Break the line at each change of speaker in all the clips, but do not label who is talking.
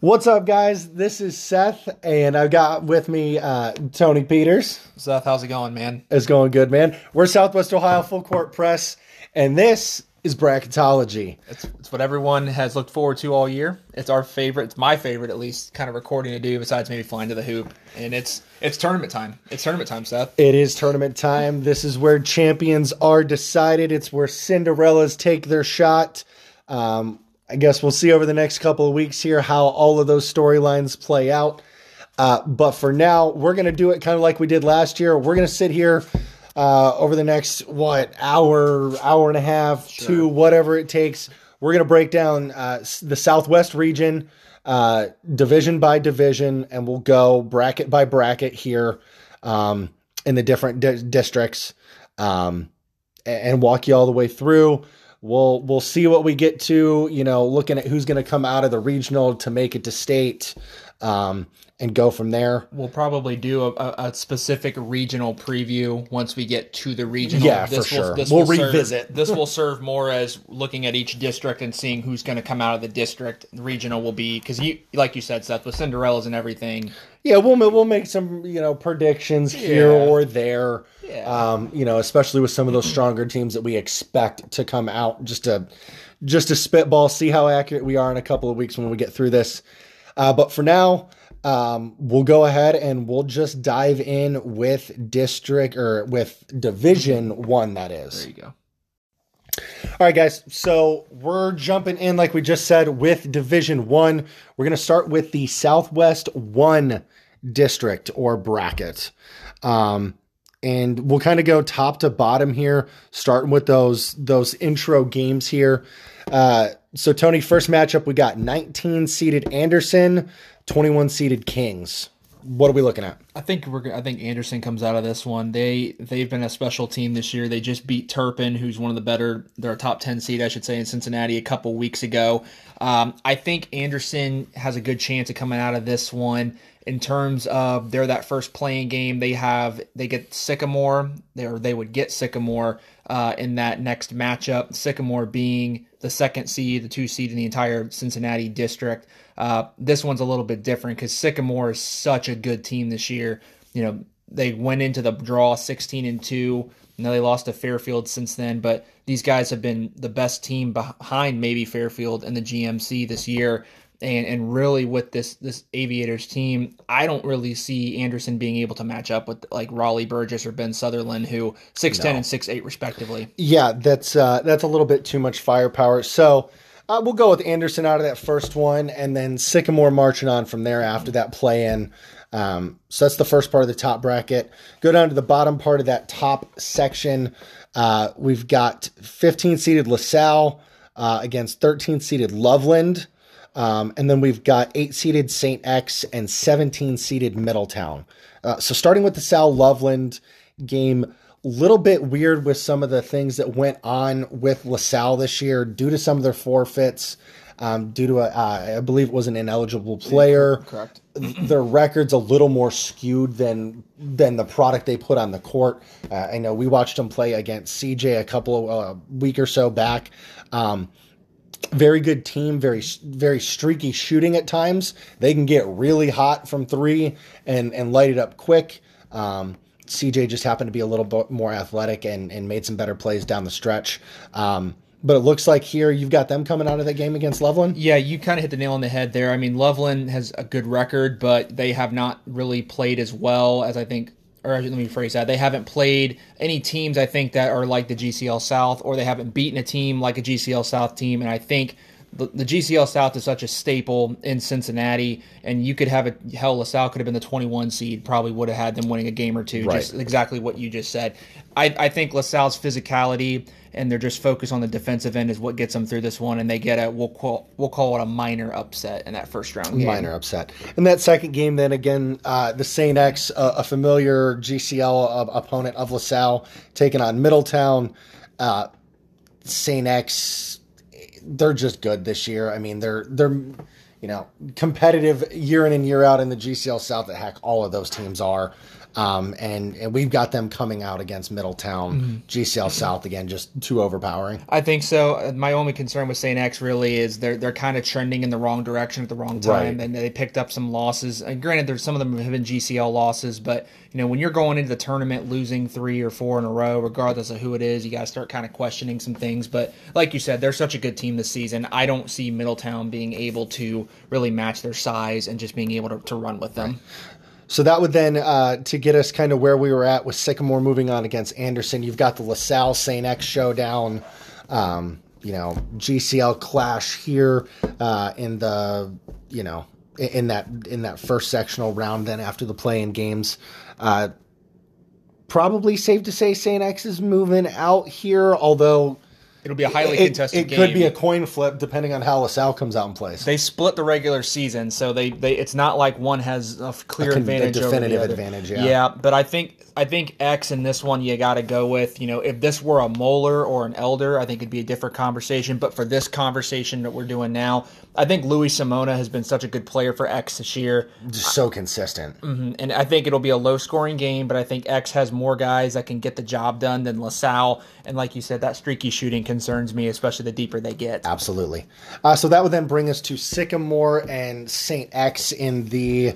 What's up, guys? This is Seth, and I've got with me uh, Tony Peters.
Seth, how's it going, man?
It's going good, man. We're Southwest Ohio Full Court Press, and this is bracketology.
It's, it's what everyone has looked forward to all year. It's our favorite. It's my favorite, at least, kind of recording to do. Besides maybe flying to the hoop, and it's it's tournament time. It's tournament time, Seth.
It is tournament time. This is where champions are decided. It's where Cinderellas take their shot. Um, I guess we'll see over the next couple of weeks here how all of those storylines play out. Uh, but for now, we're going to do it kind of like we did last year. We're going to sit here uh, over the next, what, hour, hour and a half, sure. to whatever it takes. We're going to break down uh, the Southwest region, uh, division by division, and we'll go bracket by bracket here um, in the different di- districts um, and walk you all the way through. We'll we'll see what we get to. You know, looking at who's going to come out of the regional to make it to state. Um, and go from there.
We'll probably do a, a, specific regional preview once we get to the regional.
Yeah, this for will, sure. This we'll will revisit.
Serve, this will serve more as looking at each district and seeing who's going to come out of the district. The regional will be because you, like you said, Seth, with Cinderellas and everything.
Yeah, we'll we'll make some you know predictions here yeah. or there. Yeah. Um, you know, especially with some of those stronger teams that we expect to come out, just to just to spitball, see how accurate we are in a couple of weeks when we get through this. Uh, but for now, um, we'll go ahead and we'll just dive in with district or with division one, that is.
There you go.
All right, guys. So we're jumping in, like we just said, with Division One. We're going to start with the Southwest One district or bracket. Um, and we'll kind of go top to bottom here, starting with those those intro games here. Uh, so Tony, first matchup we got 19 seeded Anderson, 21 seeded Kings. What are we looking at?
I think we're. I think Anderson comes out of this one. They they've been a special team this year. They just beat Turpin, who's one of the better. They're a top 10 seed, I should say, in Cincinnati a couple weeks ago. Um, I think Anderson has a good chance of coming out of this one in terms of they're that first playing game. They have they get Sycamore. They or they would get Sycamore uh, in that next matchup. Sycamore being the second seed, the two seed in the entire Cincinnati district. Uh, this one's a little bit different because Sycamore is such a good team this year. You know, they went into the draw 16 and 2. Now they lost to Fairfield since then, but these guys have been the best team behind maybe Fairfield and the GMC this year. And and really with this this Aviators team, I don't really see Anderson being able to match up with like Raleigh Burgess or Ben Sutherland, who six ten no. and six eight respectively.
Yeah, that's uh, that's a little bit too much firepower. So uh, we'll go with Anderson out of that first one, and then Sycamore marching on from there after that play in. Um, so that's the first part of the top bracket. Go down to the bottom part of that top section. Uh, we've got 15 seeded LaSalle uh, against 13 seeded Loveland. Um, and then we've got 8 seeded St. X and 17 seeded Middletown. Uh, so starting with the Sal Loveland game, little bit weird with some of the things that went on with LaSalle this year due to some of their forfeits, um, due to a, uh, I believe it was an ineligible player.
Correct.
Their record's a little more skewed than than the product they put on the court. Uh, I know we watched them play against CJ a couple of uh, week or so back. Um, very good team, very very streaky shooting at times. They can get really hot from three and and light it up quick. Um, CJ just happened to be a little bit more athletic and, and made some better plays down the stretch. Um, but it looks like here you've got them coming out of that game against Loveland.
Yeah, you kind of hit the nail on the head there. I mean, Loveland has a good record, but they have not really played as well as I think. Or let me rephrase that. They haven't played any teams I think that are like the GCL South, or they haven't beaten a team like a GCL South team. And I think the, the GCL South is such a staple in Cincinnati, and you could have a hell LaSalle could have been the 21 seed, probably would have had them winning a game or two. Right. Just exactly what you just said. I, I think LaSalle's physicality and they're just focused on the defensive end is what gets them through this one, and they get a we'll call we'll call it a minor upset in that first round. Game.
Minor upset. In that second game, then again, uh, the Saint X, uh, a familiar GCL opponent of LaSalle, taking on Middletown. Uh, Saint X they're just good this year. I mean, they're they're you know competitive year in and year out in the GCL South. That heck, all of those teams are. Um, and, and we've got them coming out against Middletown,
Mm-hmm.
GCL South again, just too overpowering.
I think so. Uh, My only concern with St. X really is they're they're kind of trending in the wrong direction at the wrong time,
Right.
and they picked up some losses. And granted, there's some of them have been GCL losses, but you know when you're going into the tournament losing three or four in a row, regardless of who it is, you got to start kind of questioning some things. But like you said, they're such a good team this season. I don't see Middletown being able to really match their size and just being able to, to run with them.
So that would then, uh, to get us kind of where we were at with Sycamore moving on against Anderson, you've got the LaSalle St. X showdown. Um, you know, GCL clash here uh, in the, you know, in, that in that first sectional round. Then after the play-in games, uh, probably safe to say St. X is moving out here. Although
It'll be a highly
it,
contested
it could be a coin flip depending on how LaSalle comes out and plays.
they split the regular season, so they, they it's not like one has a clear
A con- a
advantage, over
definitive advantage, yeah.
yeah, but I think I think X in this one you got to go with. You know, if this were a Moeller or an Elder, I think it'd be a different conversation. But for this conversation that we're doing now, I think Louis Simona has been such a good player for X this year,
Just so consistent.
Mm-hmm, and I think it'll be a low scoring game. But I think X has more guys that can get the job done than LaSalle. And like you said, that streaky shooting concerns me, especially the deeper they get.
Absolutely. Uh, so that would then bring us to Sycamore and St. X in the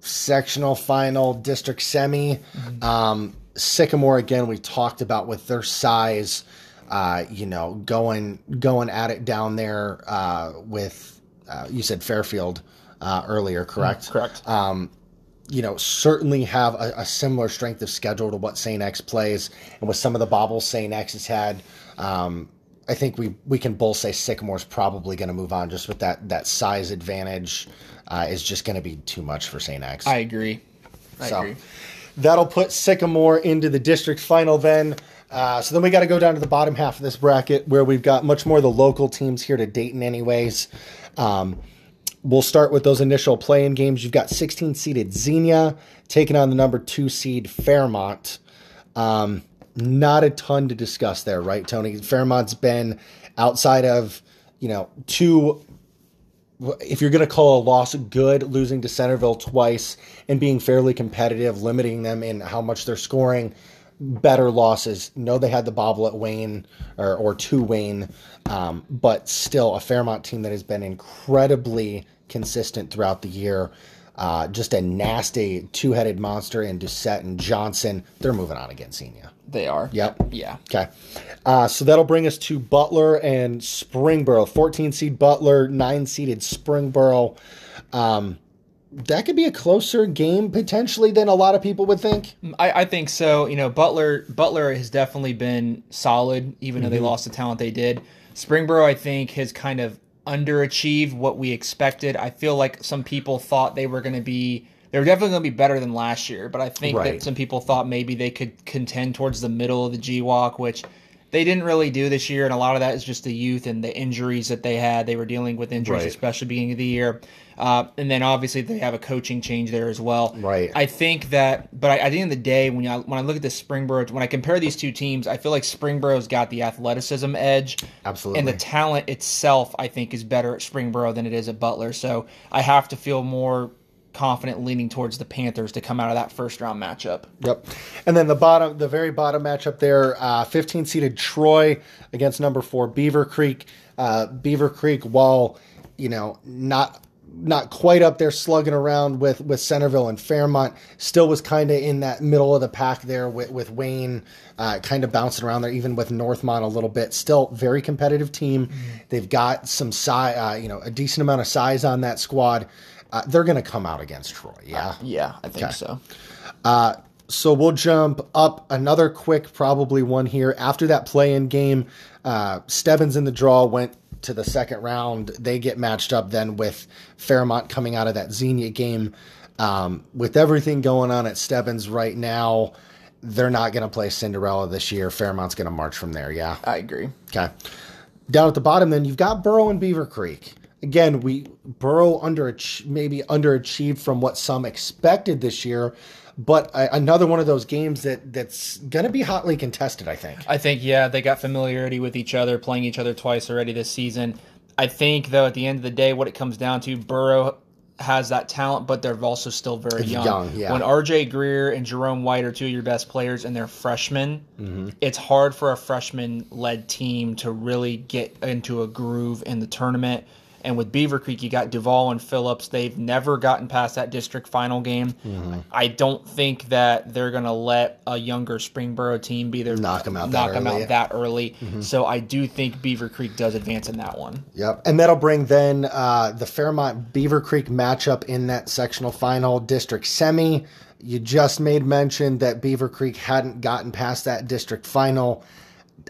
sectional final district semi. Um, Sycamore, again, we talked about with their size, uh, you know, going going at it down there uh, with, uh, you said Fairfield uh, earlier, correct?
Correct.
you know, certainly have a, a similar strength of schedule to what St. X plays, and with some of the bobbles St. X has had, um, I think we we can both say Sycamore's probably going to move on just with that that size advantage uh, is just going to be too much for St. X.
I agree. I
So
agree.
that'll put Sycamore into the district final then. Uh, so then we got to go down to the bottom half of this bracket where we've got much more of the local teams here to Dayton, anyways. Um, we'll start with those initial play-in games. You've got 16 seeded Xenia taking on the number two seed Fairmont. Um, not a ton to discuss there, right, Tony? Fairmont's been outside of you know two if you're going to call a loss good, losing to Centerville twice and being fairly competitive, limiting them in how much they're scoring, better losses. No, they had the bobble at Wayne or, or to Wayne, um, but still a Fairmont team that has been incredibly consistent throughout the year. Uh, just a nasty two headed monster in Doucette and Johnson. They're moving on against Xenia.
They are.
Yep.
Yeah.
Okay. Uh, so that'll bring us to Butler and Springboro. 14 seed Butler, 9 seeded Springboro. Um, that could be a closer game potentially than a lot of people would think.
I, I think so. You know, Butler Butler has definitely been solid, even though they lost the talent they did. Springboro, I think, has kind of underachieved what we expected. I feel like some people thought they were going to be. They were definitely going to be better than last year, but I think
Right.
that some people thought maybe they could contend towards the middle of the GWOC, which they didn't really do this year. And a lot of that is just the youth and the injuries that they had. They were dealing with injuries,
Right.
especially beginning of the year. Uh, and then obviously they have a coaching change there as well.
Right.
I think that, but I, at the end of the day, when I when I look at the Springboro, when I compare these two teams, I feel like Springboro's got the athleticism edge,
Absolutely.
and the talent itself. I think is better at Springboro than it is at Butler. So I have to feel more confident leaning towards the Panthers to come out of that first round matchup.
Yep. And then the bottom, the very bottom matchup there, uh, 15 seeded Troy against number four Beaver Creek. Uh, Beaver Creek, while you know not not quite up there slugging around with with Centerville and Fairmont, still was kind of in that middle of the pack there with with Wayne, uh, kind of bouncing around there, even with Northmont a little bit. Still very competitive team. They've got some size, uh, you know, a decent amount of size on that squad. Uh, they're going to come out against Troy. Yeah.
Yeah, I think so.
Uh, So we'll jump up another quick, probably one here. After that play in game, uh, Stebbins in the draw went to the second round. They get matched up then with Fairmont coming out of that Xenia game. Um, with everything going on at Stebbins right now, they're not going to play Cinderella this year. Fairmont's going to march from there. Yeah.
I agree.
Okay. Down at the bottom, then you've got Burrow and Beaver Creek. Again, we Burrow under maybe underachieved from what some expected this year, but a, another one of those games that that's going to be hotly contested. I think.
I think yeah, they got familiarity with each other, playing each other twice already this season. I think though, at the end of the day, what it comes down to, Burrow has that talent, but they're also still very young.
young, yeah.
When RJ Greer and Jerome White are two of your best players and they're freshmen,
Mm-hmm.
it's hard for a freshman led team to really get into a groove in the tournament. And with Beaver Creek, you got Duvall and Phillips. They've never gotten past that district final game.
Mm-hmm.
I don't think that they're going to let a younger Springboro team be their
them out that
them
early. Mm-hmm.
out that early. So I do think Beaver Creek does advance in that one.
Yep. And that'll bring then uh, the Fairmont Beaver Creek matchup in that sectional final district semi. You just made mention that Beaver Creek hadn't gotten past that district final.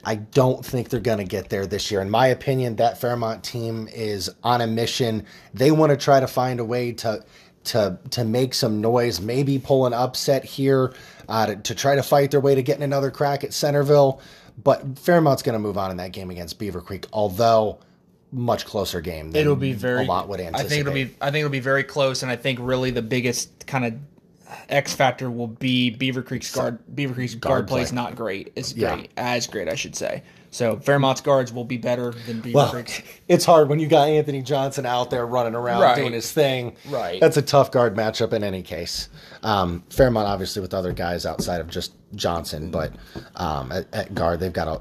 I don't think they're going to get there this year. In my opinion, that Fairmont team is on a mission. They want to try to find a way to to to make some noise, maybe pull an upset here uh, to, to try to fight their way to getting another crack at Centerville. But Fairmont's going to move on in that game against Beaver Creek, although much closer game. Than
It'll be very.
a lot would anticipate.
I think it'll be. I think it'll be very close, and I think really the biggest kind of X factor will be Beaver Creek's guard. Beaver Creek's guard, play is not great. It's
Yeah.
great, as great, I should say. So Fairmont's guards will be better than Beaver
Well,
Creek's.
it's hard when you got Anthony Johnson out there running around
Right.
doing his thing.
Right.
That's a tough guard matchup in any case. Um, Fairmont, obviously, with other guys outside of just Johnson, but um, at, at guard, they've got a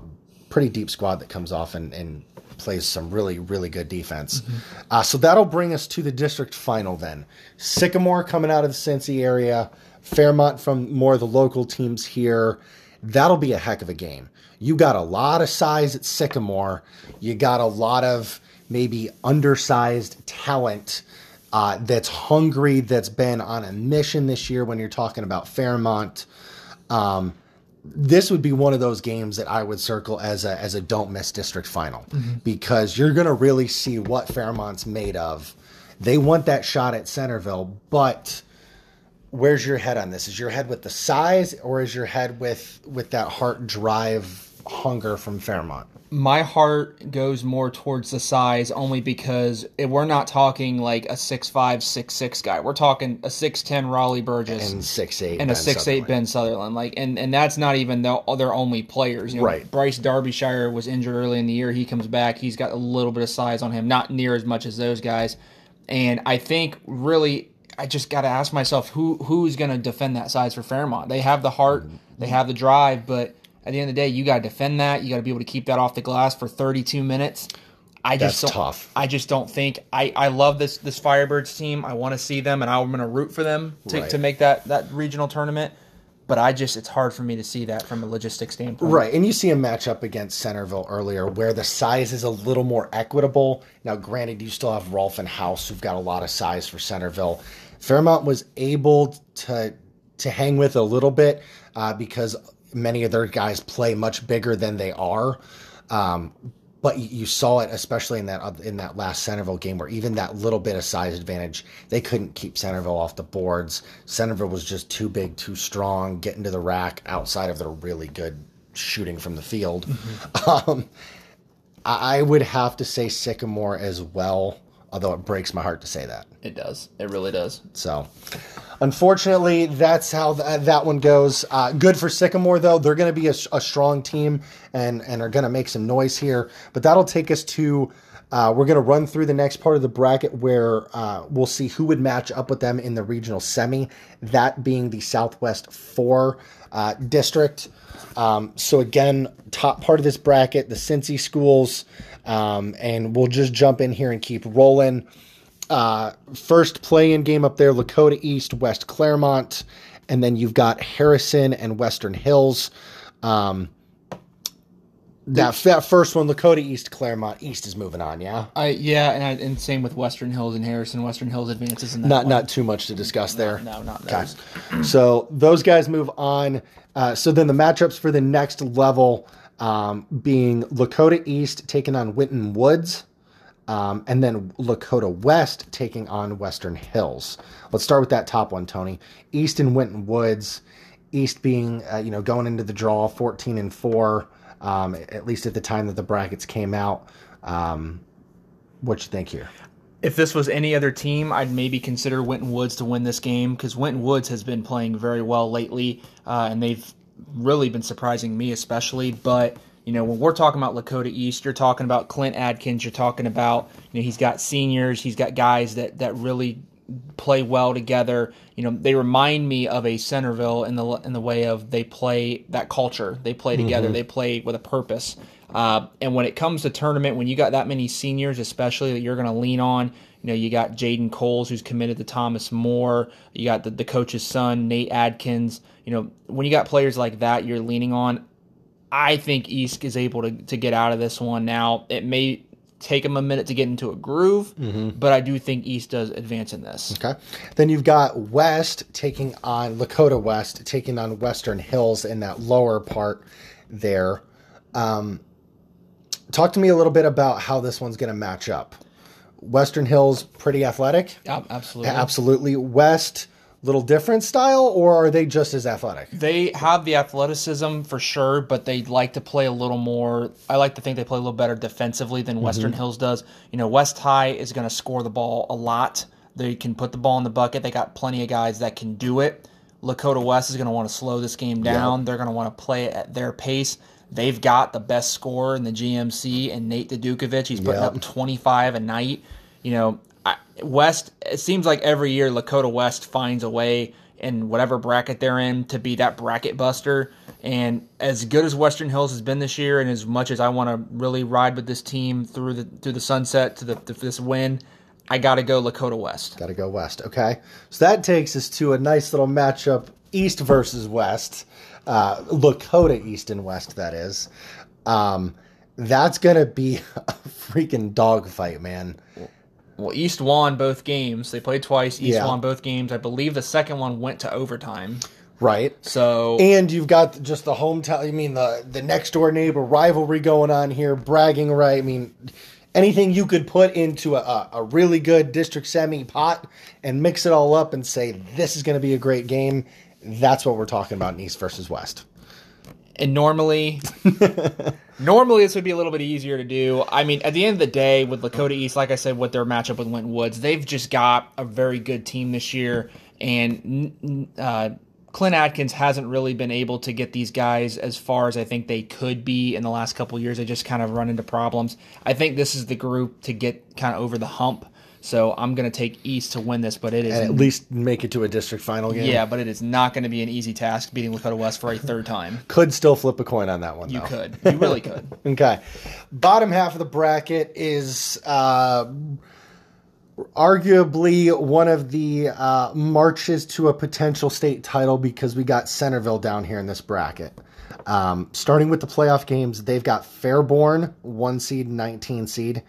pretty deep squad that comes off and, and plays some really, really good defense. Uh, so that'll bring us to the district final then. Sycamore coming out of the Cincy area, Fairmont from more of the local teams here. That'll be a heck of a game. You got a lot of size at Sycamore. You got a lot of maybe undersized talent uh, that's hungry, that's been on a mission this year when you're talking about Fairmont. Um, this would be one of those games that I would circle as a as a don't miss district final mm-hmm. because you're going to really see what Fairmont's made of. They want that shot at Centerville, but where's your head on this? Is your head with the size or is your head with with that heart drive hunger from Fairmont?
My heart goes more towards the size only because it, we're not talking like a six five six six guy. We're talking a six ten Raleigh Burgess
And six eight
and a six eight Ben Sutherland. Like, and and that's not even the, their only players. You know,
Right.
Bryce Derbyshire was injured early in the year. He comes back. He's got a little bit of size on him, not near as much as those guys. And I think really, I just got to ask myself who who's going to defend that size for Fairmont. They have the heart, mm-hmm. they have the drive, but at the end of the day, you got to defend that. You got to be able to keep that off the glass for 32 minutes. I just
That's tough.
I just don't think I, I love this this Firebirds team. I want to see them, and I'm going to root for them to,
Right.
to make that that regional tournament. But I just it's hard for me to see that from a logistics standpoint.
Right, and you see a matchup against Centerville earlier where the size is a little more equitable. Now, granted, you still have Rolf and House who've got a lot of size for Centerville. Fairmont was able to to hang with a little bit uh, because many of their guys play much bigger than they are. Um, but you- saw it, especially in that in that last Centerville game, where even that little bit of size advantage, they couldn't keep Centerville off the boards. Centerville was just too big, too strong, getting to the rack outside of their really good shooting from the field. Um, I I would have to say Sycamore as well, although it breaks my heart to say that.
It does. It really does.
So, unfortunately, that's how th- that one goes. Uh, good for Sycamore, though. They're going to be a, a strong team and, and are going to make some noise here. But that'll take us to. Uh, we're going to run through the next part of the bracket where uh, we'll see who would match up with them in the regional semi, that being the Southwest 4 uh, district. Um, so, again, top part of this bracket, the Cincy schools. Um, and we'll just jump in here and keep rolling uh, first play-in game up there, Lakota East, West Clermont, and then you've got Harrison and Western Hills. Um, that that first one, Lakota East, Clermont East is moving on. Yeah,
I yeah, and, I, and same with Western Hills and Harrison. Western Hills advances in that.
not
one.
not too much to discuss there.
no, not
Okay.
those.
So those guys move on. Uh, so then the matchups for the next level um, being Lakota East taking on Winton Woods. Um, and then Lakota West taking on Western Hills. Let's start with that top one, Tony. East and Winton Woods. East being, uh, you know, going into the draw, fourteen and four, um, at least at the time that the brackets came out. Um, what you think here?
If this was any other team, I'd maybe consider Winton Woods to win this game because Winton Woods has been playing very well lately, uh, and they've really been surprising me, especially. But you know, when we're talking about Lakota East, you're talking about Clint Adkins. You're talking about you know he's got seniors, he's got guys that that really play well together. You know, they remind me of a Centerville in the in the way of they play that culture. They play together. They play with a purpose. Uh, and when it comes to tournament, when you got that many seniors, especially that you're going to lean on, you know, you got Jaden Coles who's committed to Thomas More. You got the, the coach's son, Nate Adkins. You know, when you got players like that, you're leaning on. I think East is able to, to get out of this one now. It may take them a minute to get into a groove, but I do think East does advance in this.
Okay. Then you've got West taking on Lakota West, taking on Western Hills in that lower part there. Um, talk to me a little bit about how this one's going to match up. Western Hills, pretty athletic.
Ab- Absolutely.
Absolutely. West, little different style, or are they just as athletic?
They have the athleticism for sure, but they like to play a little more. I like to think they play a little better defensively than Western mm-hmm. Hills does. You know, West High is going to score the ball a lot. They can put the ball in the bucket. They got plenty of guys that can do it. Lakota West is going to want to slow this game down. They're going to want to play it at their pace. They've got the best scorer in the GMC and Nate Dukovic. He's putting
Yep.
up 25 a night. You know, West, it seems like every year Lakota West finds a way in whatever bracket they're in to be that bracket buster. And as good as Western Hills has been this year, and as much as I want to really ride with this team through the through the sunset to the to this win, I got to go Lakota West.
Got to go West. Okay. So that takes us to a nice little matchup East versus West. Uh, Lakota East and West, that is. Um, that's to be a freaking dogfight, man.
Well, East won both games. They played twice. East
Yeah.
won both games. I believe the second one went to overtime.
Right.
So
And you've got just the hometown, I mean, the, the next door neighbor rivalry going on here, bragging right. I mean, anything you could put into a, a, a really good district semi pot and mix it all up and say, this is going to be a great game. That's what we're talking about in East versus West.
And normally normally this would be a little bit easier to do. I mean at the end of the day with lakota east like i said with their matchup with winton woods they've just got a very good team this year. And uh, clint adkins hasn't really been able to get these guys as far as i think they could be in the last couple of years. They just kind of run into problems. I think this is the group to get kind of over the hump so i'm going to take east to win this but it is
And at least make it to a district final game.
yeah but it is not going to be an easy task beating lakota west for a third time
Could still flip a coin on that one,
you
though.
could you really could
Okay. Bottom half of the bracket is uh, arguably one of the uh, marches to a potential state title because we got Centerville down here in this bracket. Um, starting with the playoff games, they've got Fairborn, one seed, 19 seed.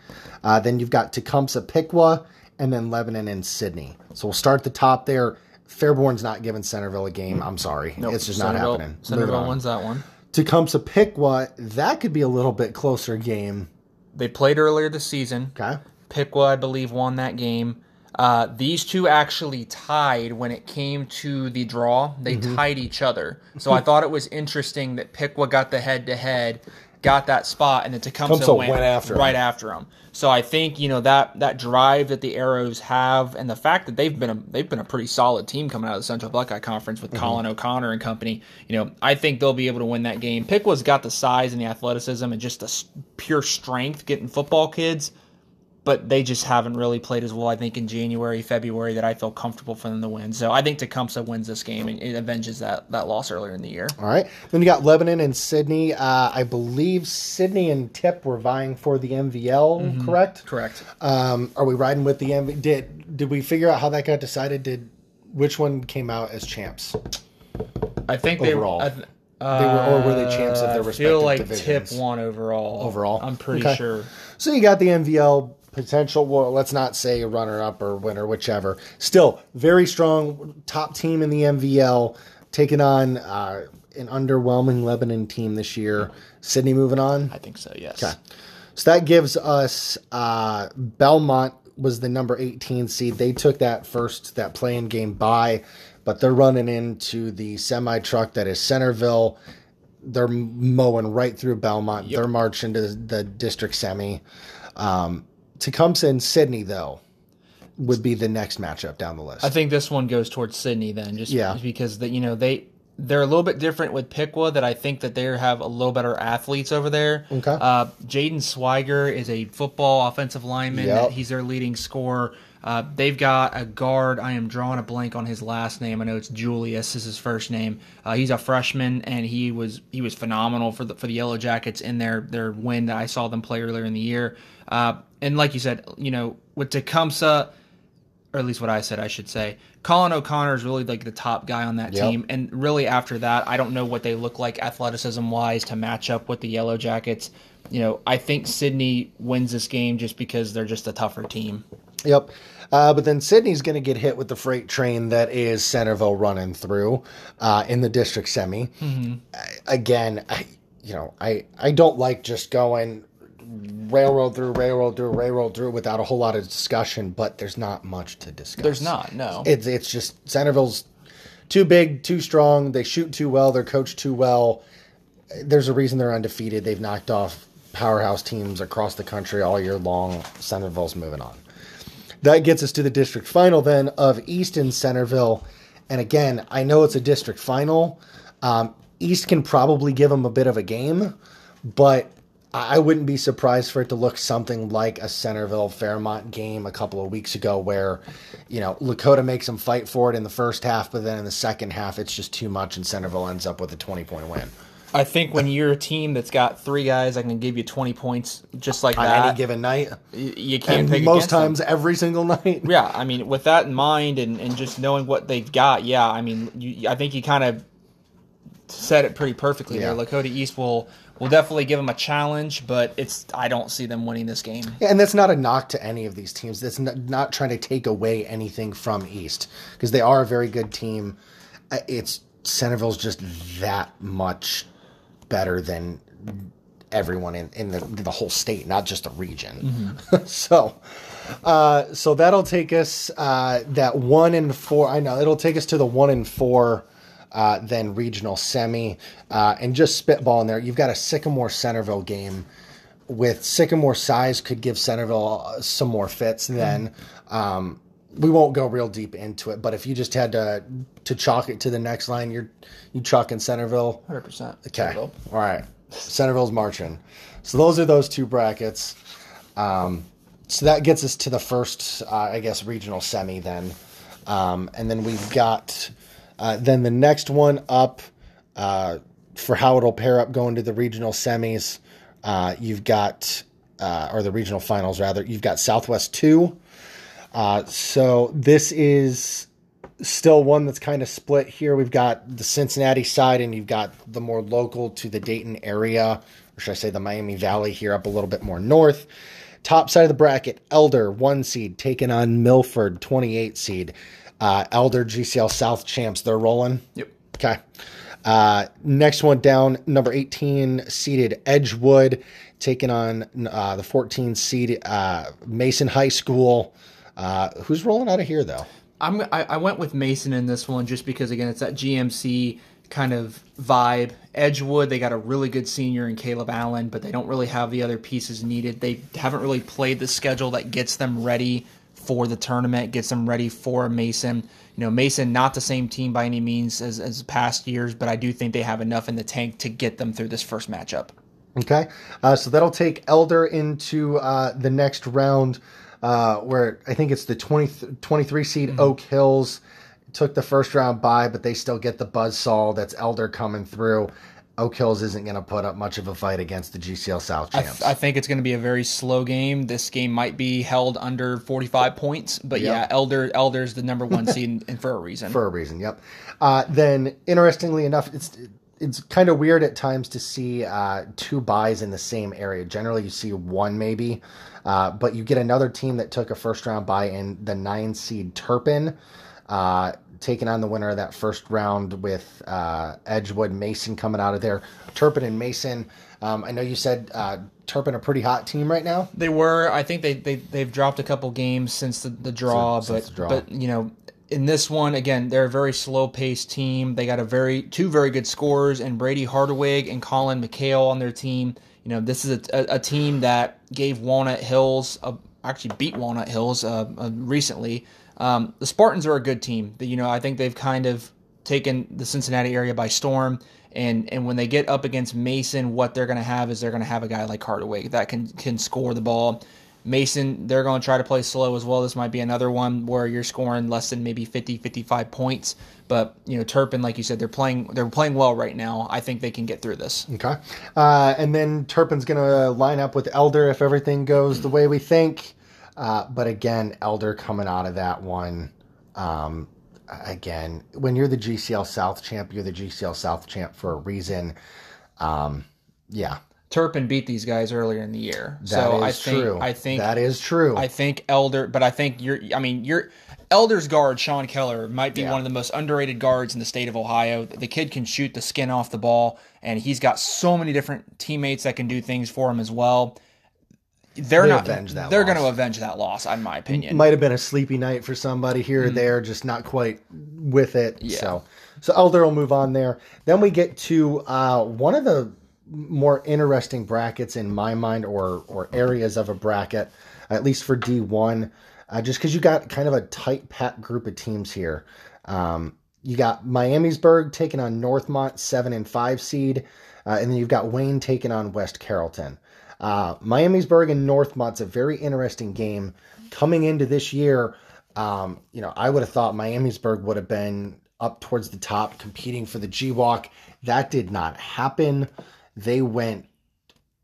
Uh, then you've got Tecumseh, Piqua, and then Lebanon and Sidney. So we'll start at the top there. Fairborn's not giving Centerville a game. I'm sorry. it's just not
Centerville-
happening.
Centerville wins that one.
Tecumseh, Piqua, that could be a little bit closer game.
They played earlier this season.
Okay.
Piqua, I believe, won that game. Uh, these two actually tied when it came to the draw. They
Mm-hmm.
tied each other. So I thought it was interesting that Piqua got the head to head, got that spot, and then Tecumseh,
Tecumseh
went,
went after him.
right after him. So I think you know that that drive that the Arrows have, and the fact that they've been a they've been a pretty solid team coming out of the Central Buckeye Conference with Colin O'Connor and company. You know, I think they'll be able to win that game. Piqua's got the size and the athleticism and just the pure strength getting football kids but they just haven't really played as well. I think in January, February, that I feel comfortable for them to win. So I think Tecumseh wins this game and it avenges that that loss earlier in the year.
All right. Then you got Lebanon and Sidney. Uh, I believe Sidney and Tip were vying for the MVL, correct?
Correct.
Um, are we riding with the MV? Did did we figure out how that got decided? Did which one came out as champs?
I think they
Overall.
I th-
They were, or were they champs of
uh,
their
I
respective
feel like
divisions?
Tip won overall.
Overall?
I'm pretty
Okay.
sure.
So you got the MVL potential. Well, let's not say a runner up or winner, whichever. Still, very strong top team in the MVL, taking on uh, an underwhelming Lebanon team this year. Sidney moving on.
I think so. Yes.
Okay. So that gives us uh, Belmont was the number 18 seed. They took that first that playing game by, but they're running into the semi truck that is Centerville. They're mowing right through Belmont. They're marching to the district semi. Um, Tecumseh and Sidney though would be the next matchup down the list.
I think this one goes towards Sidney then, just
Yeah.
because that you know they they're a little bit different with Piqua that I think that they have a little better athletes over there.
Okay.
Uh, Jaden Swiger is a football offensive lineman.
Yep.
He's their leading scorer. Uh, they've got a guard. I am drawing a blank on his last name. I know it's Julius is his first name. Uh, he's a freshman, and he was he was phenomenal for the for the Yellow Jackets in their their win that I saw them play earlier in the year. Uh, and like you said, you know, with Tecumseh, or at least what I said, I should say. Colin O'Connor is really like the top guy on that
Yep.
team, and really after that, I don't know what they look like athleticism wise to match up with the Yellow Jackets. You know, I think Sidney wins this game just because they're just a tougher team.
Yep. Uh, but then Sidney's going to get hit with the freight train that is Centerville running through uh, in the district semi. I- again, I, you know, I I don't like just going railroad through, railroad through, railroad through without a whole lot of discussion. But there's not much to discuss.
There's not, no.
It's it's just Centerville's too big, too strong. They shoot too well. They're coached too well. There's a reason they're undefeated. They've knocked off powerhouse teams across the country all year long. Centerville's moving on. That gets us to the district final then of East and Centerville. And again, I know it's a district final. Um, East can probably give them a bit of a game, but I wouldn't be surprised for it to look something like a Centerville Fairmont game a couple of weeks ago, where you know Lakota makes them fight for it in the first half, but then in the second half it's just too much, and Centerville ends up with a twenty point win
I think when you're a team that's got three guys that can give you 20 points just like
on
that,
any given night,
you can't
and most
against them.
times every single night.
Yeah, I mean, with that in mind and, and just knowing what they've got, yeah, I mean, you, I think you kind of said it pretty perfectly
Yeah.
there. Lakota East will will definitely give them a challenge, but it's I don't see them winning this game.
Yeah, and that's not a knock to any of these teams. That's not, not trying to take away anything from East because they are a very good team. Uh, It's Centerville's just that much better than everyone in, in the the whole state, not just the region. so, uh, so that'll take us uh, that one and four. I know it'll take us to the one and four. Uh, then regional semi, uh, and just spitball in there. You've got a Sycamore Centerville game with Sycamore size could give Centerville uh, some more fits. Then um, we won't go real deep into it, but if you just had to to chalk it to the next line, you're you chalking Centerville.
100%.
Okay, all right. Centerville's marching. So those are those two brackets. Um, so that gets us to the first, uh, I guess, regional semi then, um, and then we've got uh, then the next one up uh, for how it'll pair up going to the regional semis. Uh, you've got uh, or the regional finals rather. You've got Southwest two. Uh, so this is still one that's kind of split here. We've got the Cincinnati side, and you've got the more local to the Dayton area, or should I say the Miami Valley here up a little bit more north. Top side of the bracket, Elder, one seed, taking on Milford, 28 seed. Uh, Elder GCL South champs, they're rolling.
Yep.
Okay. Uh, next one down, number 18 seeded Edgewood, taking on uh, the 14 seed uh, Mason High School. Uh, who's rolling out of here, though?
I'm I, I went with Mason in this one just because again it's that GMC kind of vibe. Edgewood they got a really good senior in Caleb Allen, but they don't really have the other pieces needed. They haven't really played the schedule that gets them ready for the tournament, gets them ready for Mason. You know, Mason not the same team by any means as as past years, but I do think they have enough in the tank to get them through this first matchup.
Okay. Uh, so that'll take Elder into uh, the next round, uh, where I think it's the 20, 23 seed Oak Hills took the first round by, but they still get the buzzsaw. That's Elder coming through. Oak Hills isn't going to put up much of a fight against the GCL South
I,
champs.
th- I think it's going to be a very slow game. This game might be held under 45 points, but yeah,
Yep.
Elder Elder's the number one seed and for a reason.
for a reason. Yep. Uh, then, interestingly enough, it's it's kind of weird at times to see uh, two buys in the same area. Generally, you see one maybe, uh, but you get another team that took a first round buy in the nine seed Turpin. Taking on the winner of that first round with uh, Edgewood Mason coming out of there. Turpin and Mason. Um, I know you said uh, Turpin a pretty hot team right now.
They were. I think they they they've dropped a couple games since the, the draw,
Since- since
but
the draw.
but you know. In this one, again, they're a very slow-paced team. They got a very two very good scorers, and Brady Hardwig and Colin McHale on their team. You know, this is a, a, a team that gave Walnut Hills, a, actually beat Walnut Hills uh, uh, recently. Um, the Spartans are a good team. You know, I think they've kind of taken the Cincinnati area by storm. And and when they get up against Mason, what they're going to have is they're going to have a guy like Hardaway that can can score the ball. Mason, they're going to try to play slow as well. This might be another one where you're scoring less than maybe 50, 55 points. But you know, Turpin, like you said, they're playing they're playing well right now. I think they can get through this.
Okay, uh, and then Turpin's going to line up with Elder if everything goes the way we think. Uh, but again, Elder coming out of that one. Um, again, when you're the GCL South champ, you're the GCL South champ for a reason. Um, yeah,
Turpin beat these guys earlier in the year. That so I think
true.
I think
that is true.
I think Elder, but I think you're. I mean, you're Elder's guard Sean Keller might be yeah. one of the most underrated guards in the state of Ohio. The kid can shoot the skin off the ball, and he's got so many different teammates that can do things for him as well. They're they not. they're going to avenge that loss, in my opinion.
Might have been a sleepy night for somebody here mm-hmm. or there, just not quite with it. Yeah. So, so Elder will move on there. Then we get to uh, one of the more interesting brackets in my mind, or or areas of a bracket, at least for D one, uh, just because you got kind of a tight packed group of teams here. Um, you got Miamisburg taking on Northmont, seven and five seed, uh, and then you've got Wayne taking on West Carrollton. Uh, Miamisburg and Northmont's a very interesting game coming into this year. Um, you know, I would have thought Miamisburg would have been up towards the top, competing for the GWOC. That did not happen they went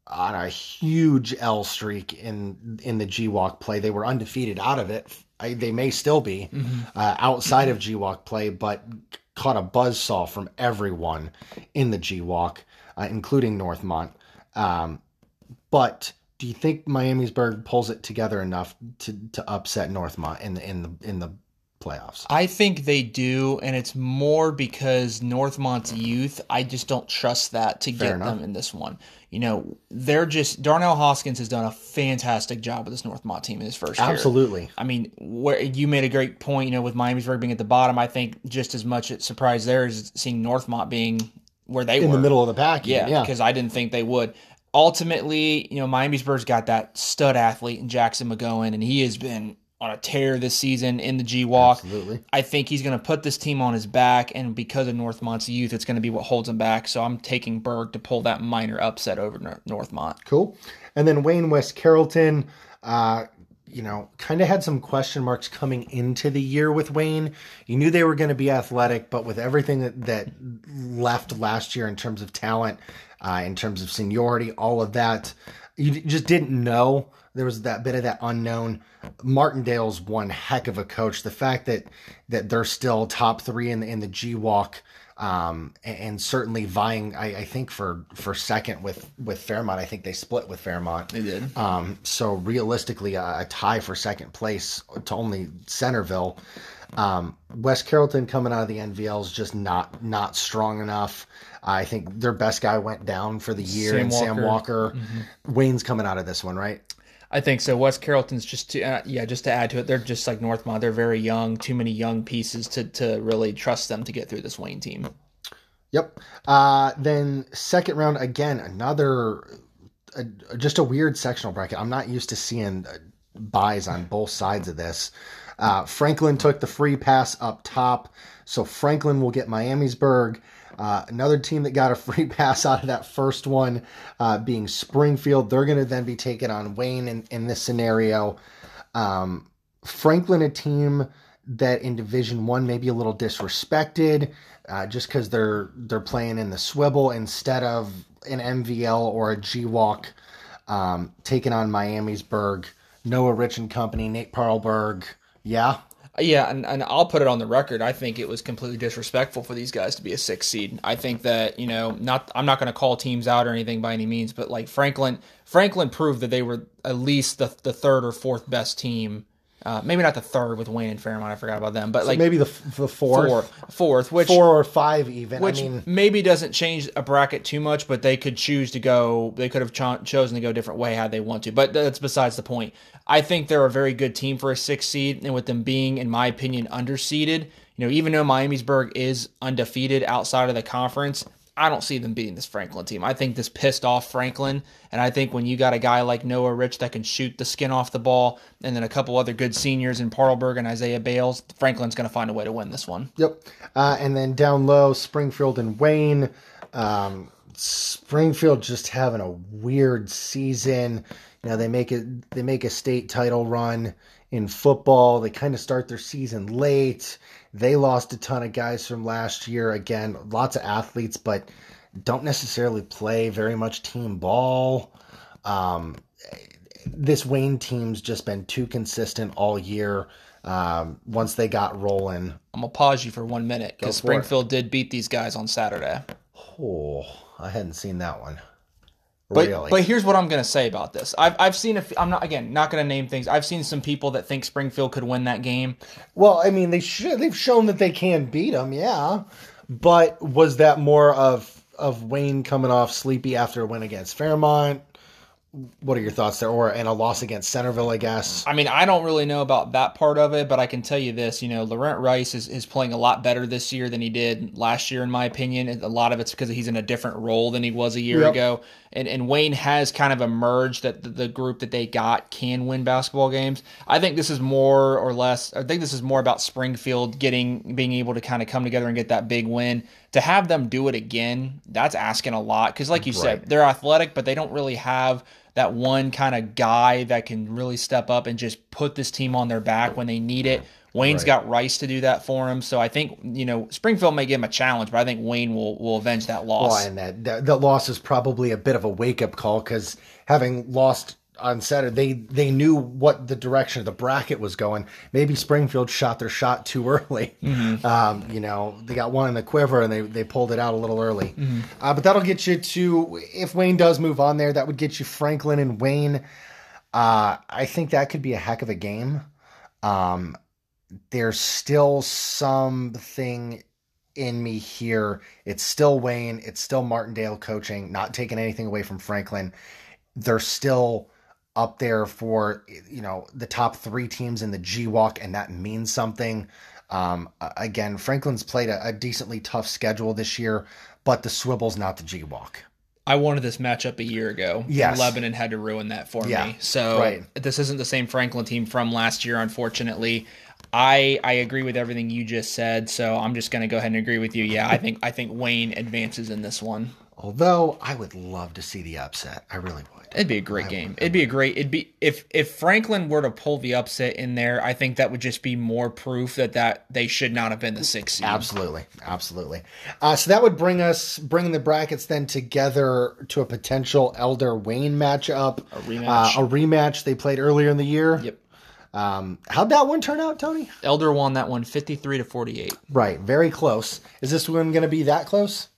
on a huge L streak in in the GWOC play. They were undefeated out of it. I, they may still be mm-hmm. uh, outside of G Walk play, but caught a buzz saw from everyone in the GWOC, uh, including Northmont. Um, but do you think Miamisburg pulls it together enough to, to upset Northmont in the in the in the playoffs.
I think they do, and it's more because Northmont's youth. I just don't trust that to Fair get enough. them in this one. You know, they're just Darnell Hoskins has done a fantastic job with this Northmont team in his first
year. Absolutely.
I mean, where you made a great point. You know, with Miamisburg being at the bottom, I think just as much surprise there is seeing Northmont being where they
in
were
in the middle of the pack.
Yeah, because yeah. I didn't think they would ultimately, you know, Miamisburg's got that stud athlete in Jackson McGowan, and he has been on a tear this season in the GWOC. Absolutely. I think he's going to put this team on his back, and because of Northmont's youth, it's going to be what holds him back. So I'm taking Berg to pull that minor upset over Northmont.
Cool. And then Wayne West Carrollton, uh, you know, kind of had some question marks coming into the year with Wayne. You knew they were going to be athletic, but with everything that, that left last year in terms of talent, uh, in terms of seniority, all of that, you just didn't know there was that bit of that unknown. Martindale's one heck of a coach. The fact that that they're still top three in the in the GWOC, um, and, and, certainly vying, I, I, think for for second with with Fairmont. I think they split with Fairmont.
They did.
Um, so realistically, a, a, tie for second place to only Centerville. Um, West Carrollton coming out of the MVL is just not not strong enough. I think their best guy went down for the year, Sam and Walker. Sam Walker. Mm-hmm. Wayne's coming out of this one, right?
I think so. West Carrollton's just to uh, yeah, just to add to it, they're just like Northmont. They're very young, too many young pieces to to really trust them to get through this Wayne team.
Yep. Uh, then second round again, another uh, just a weird sectional bracket. I'm not used to seeing uh, buys on both sides of this. Uh, Franklin took the free pass up top, so Franklin will get Miamisburg. Uh, another team that got a free pass out of that first one uh, being Springfield. They're going to then be taking on Wayne in, in this scenario. Um, Franklin, a team that in Division One may be a little disrespected, uh, just because they're they're playing in the swivel instead of an MVL or a GWOC, um, taking on Miamisburg. Noah Rich and Company, Nate Parlberg. Yeah,
yeah, and, and I'll put it on the record. I think it was completely disrespectful for these guys to be a six seed. I think that you know, not I'm not going to call teams out or anything by any means, but like Franklin, Franklin proved that they were at least the the third or fourth best team uh, maybe not the third with Wayne and Fairmont. I forgot about them, but so like
maybe the, the fourth,
fourth, fourth, which
four or five even.
Which I mean, maybe doesn't change a bracket too much, but they could choose to go. They could have cho- chosen to go a different way had they want to. But that's besides the point. I think they're a very good team for a six seed, and with them being, in my opinion, underseeded. You know, even though Miamisburg is undefeated outside of the conference, I don't see them beating this Franklin team. I think this pissed off Franklin, and I think when you got a guy like Noah Rich that can shoot the skin off the ball, and then a couple other good seniors in Parlberg and Isaiah Bales, Franklin's going to find a way to win this one.
Yep. Uh, and then down low, Springfield and Wayne. Um, Springfield just having a weird season. Know, they make it they make a state title run in football. They kind of start their season late. They lost a ton of guys from last year. Again, lots of athletes, but don't necessarily play very much team ball. Um, this Wayne team's just been too consistent all year. Um, once they got rolling,
I'm gonna pause you for one minute because
for it.
Springfield did beat these guys on Saturday.
oh, I hadn't seen that one.
But,
really?
but here's what I'm going to say about this. I've, I've seen, a f- I'm not, again, not going to name things. I've seen some people that think Springfield could win that game.
Well, I mean, they should. They've shown that they can beat them, yeah. But was that more of of Wayne coming off sleepy after a win against Fairmont? What are your thoughts there? Or and a loss against Centerville, I guess.
I mean, I don't really know about that part of it, but I can tell you this. You know, Laurent Rice is, is playing a lot better this year than he did last year, in my opinion. A lot of it's because he's in a different role than he was a year
Yep.
ago. And, and Wayne has kind of emerged that the, the group that they got can win basketball games. I think this is more or less, I think this is more about Springfield getting, being able to kind of come together and get that big win. To have them do it again, that's asking a lot. Because, like you said, they're athletic, but they don't really have that one kind of guy that can really step up and just put this team on their back when they need it. Wayne's
Right.
got Rice to do that for him, so I think you know Springfield may give him a challenge, but I think Wayne will will avenge that loss.
Well, and that, that that loss is probably a bit of a wake up call because having lost on Saturday, they they knew what the direction of the bracket was going. Maybe Springfield shot their shot too early. Um, you know, they got one in the quiver and they they pulled it out a little early. Uh, but that'll get you to if Wayne does move on there, that would get you Franklin and Wayne. Uh, I think that could be a heck of a game. Um, there's still something in me here. It's still Wayne. It's still Martindale coaching, not taking anything away from Franklin. They're still up there for you know the top three teams in the GWOC, and that means something. Um, again, Franklin's played a, a decently tough schedule this year, but the Swivel's not the GWOC.
I wanted this matchup a year ago.
Yes.
Lebanon had to ruin that for
Yeah,
me. So
right.
this isn't the same Franklin team from last year, unfortunately. I I agree with everything you just said, so I'm just going to go ahead and agree with you. Yeah, I think I think Wayne advances in this one.
Although I would love to see the upset, I really would.
It'd be a great game. It'd be a great. It'd be if if Franklin were to pull the upset in there. I think that would just be more proof that that they should not have been the sixth seed.
Absolutely, absolutely. Uh, so that would bring us bringing the brackets then together to a potential Elder Wayne matchup, a
rematch.
uh, a rematch they played earlier in the year.
Yep.
Um, how'd that one turn out, Tony?
Elder won that one 53 to 48.
Right, very close. Is this one going to be that close?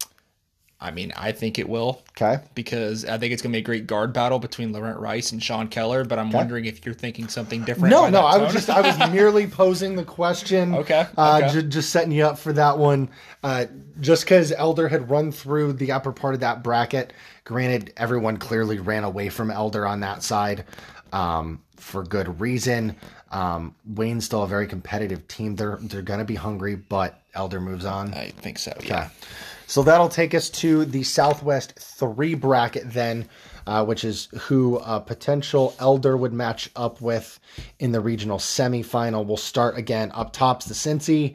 I mean, I think it will
Okay.
because I think it's going to be a great guard battle between Laurent Rice and Sean Keller. But I'm wondering if you're thinking something different.
No, no, I was just I was merely posing the question.
Okay,
Uh,
okay.
ju- just setting you up for that one. Uh, just because Elder had run through the upper part of that bracket. Granted, everyone clearly ran away from Elder on that side um, for good reason. Um, Wayne's still a very competitive team. They're they're going to be hungry, but Elder moves on.
I think so. Yeah.
So that'll take us to the Southwest three bracket then, uh, which is who a potential Elder would match up with in the regional semifinal. We'll start again up top's the Cincy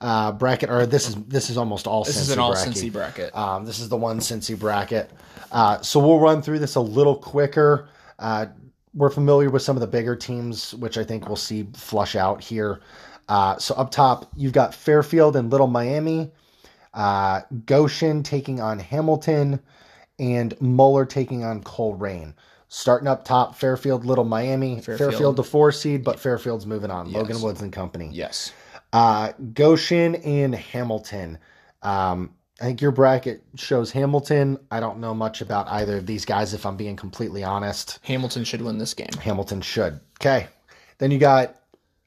uh, bracket, or this is this is almost all.
This
Cincy
is an all
bracket.
Cincy bracket.
Um, this is the one Cincy bracket. Uh, so we'll run through this a little quicker. Uh, we're familiar with some of the bigger teams, which I think we'll see flush out here. Uh, so up top, you've got Fairfield and Little Miami, uh, Goshen taking on Hamilton, and Moeller taking on Colerain. Starting up top, Fairfield, Little Miami. Fairfield,
Fairfield.
the four seed, but Fairfield's moving on. Logan Woods and company.
yes.
Uh, Goshen and Hamilton. Um, I think your bracket shows Hamilton. I don't know much about either of these guys, if I'm being completely honest.
Hamilton should win this game.
Hamilton should. Okay. Then you got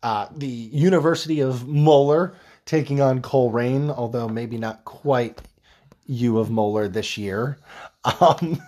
uh, the University of Moeller taking on Colerain, although maybe not quite you of Moeller this year. Um,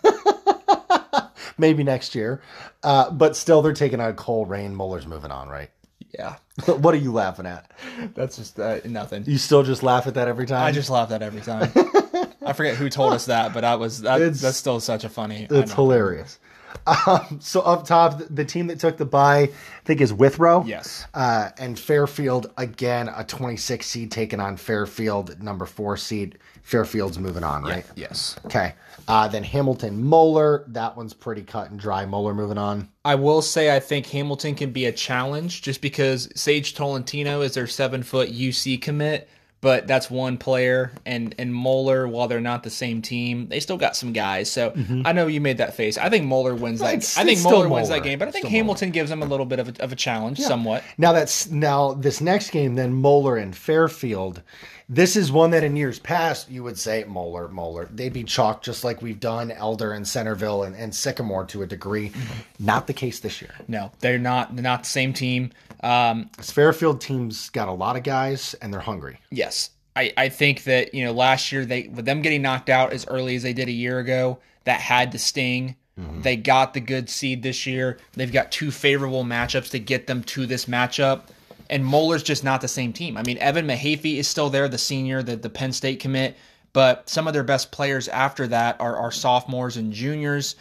maybe next year. Uh, but still, they're taking on Colerain. Moeller's moving on, right?
Yeah.
what are you laughing at?
That's just uh, nothing.
You still just laugh at that every time?
I just laugh at that every time. I forget who told us that, but that was that, that's still such a funny.
It's hilarious. Um, so up top, the- team that took the bye, I think, is Withrow.
Yes.
Uh, and Fairfield again, a 26 seed taking on Fairfield, number four seed. Fairfield's moving on, right?
Yes.
Okay. Uh, then Hamilton Moeller, that one's pretty cut and dry. Moeller moving on.
I will say I think Hamilton can be a challenge just because Sage Tolentino is their seven foot UC commit, but that's one player, and and Moeller, while they're not the same team, they still got some guys. So mm-hmm. I know you made that face. I think Moeller wins that.
It's-
I think Moeller wins that game, but I think
Still
Hamilton gives them a little bit of a, of a challenge, somewhat.
Now that's now this next game, then Moeller and Fairfield. This is one that in years past you would say Moeller, Moeller. They'd be chalked just like we've done Elder and Centerville and, and Sycamore to a degree. Mm-hmm. Not the case this year.
No, they're not. They're not the same team. Um,
This Fairfield team's got a lot of guys and they're hungry.
Yes. I, I think that, you know, last year they with them getting knocked out as early as they did a year ago, that had to sting. They got the good seed this year. They've got two favorable matchups to get them to this matchup. And Moeller's just not the same team. I mean, Evan Mahaffey is still there, the senior, the, the Penn State commit, but some of their best players after that are, are sophomores and juniors.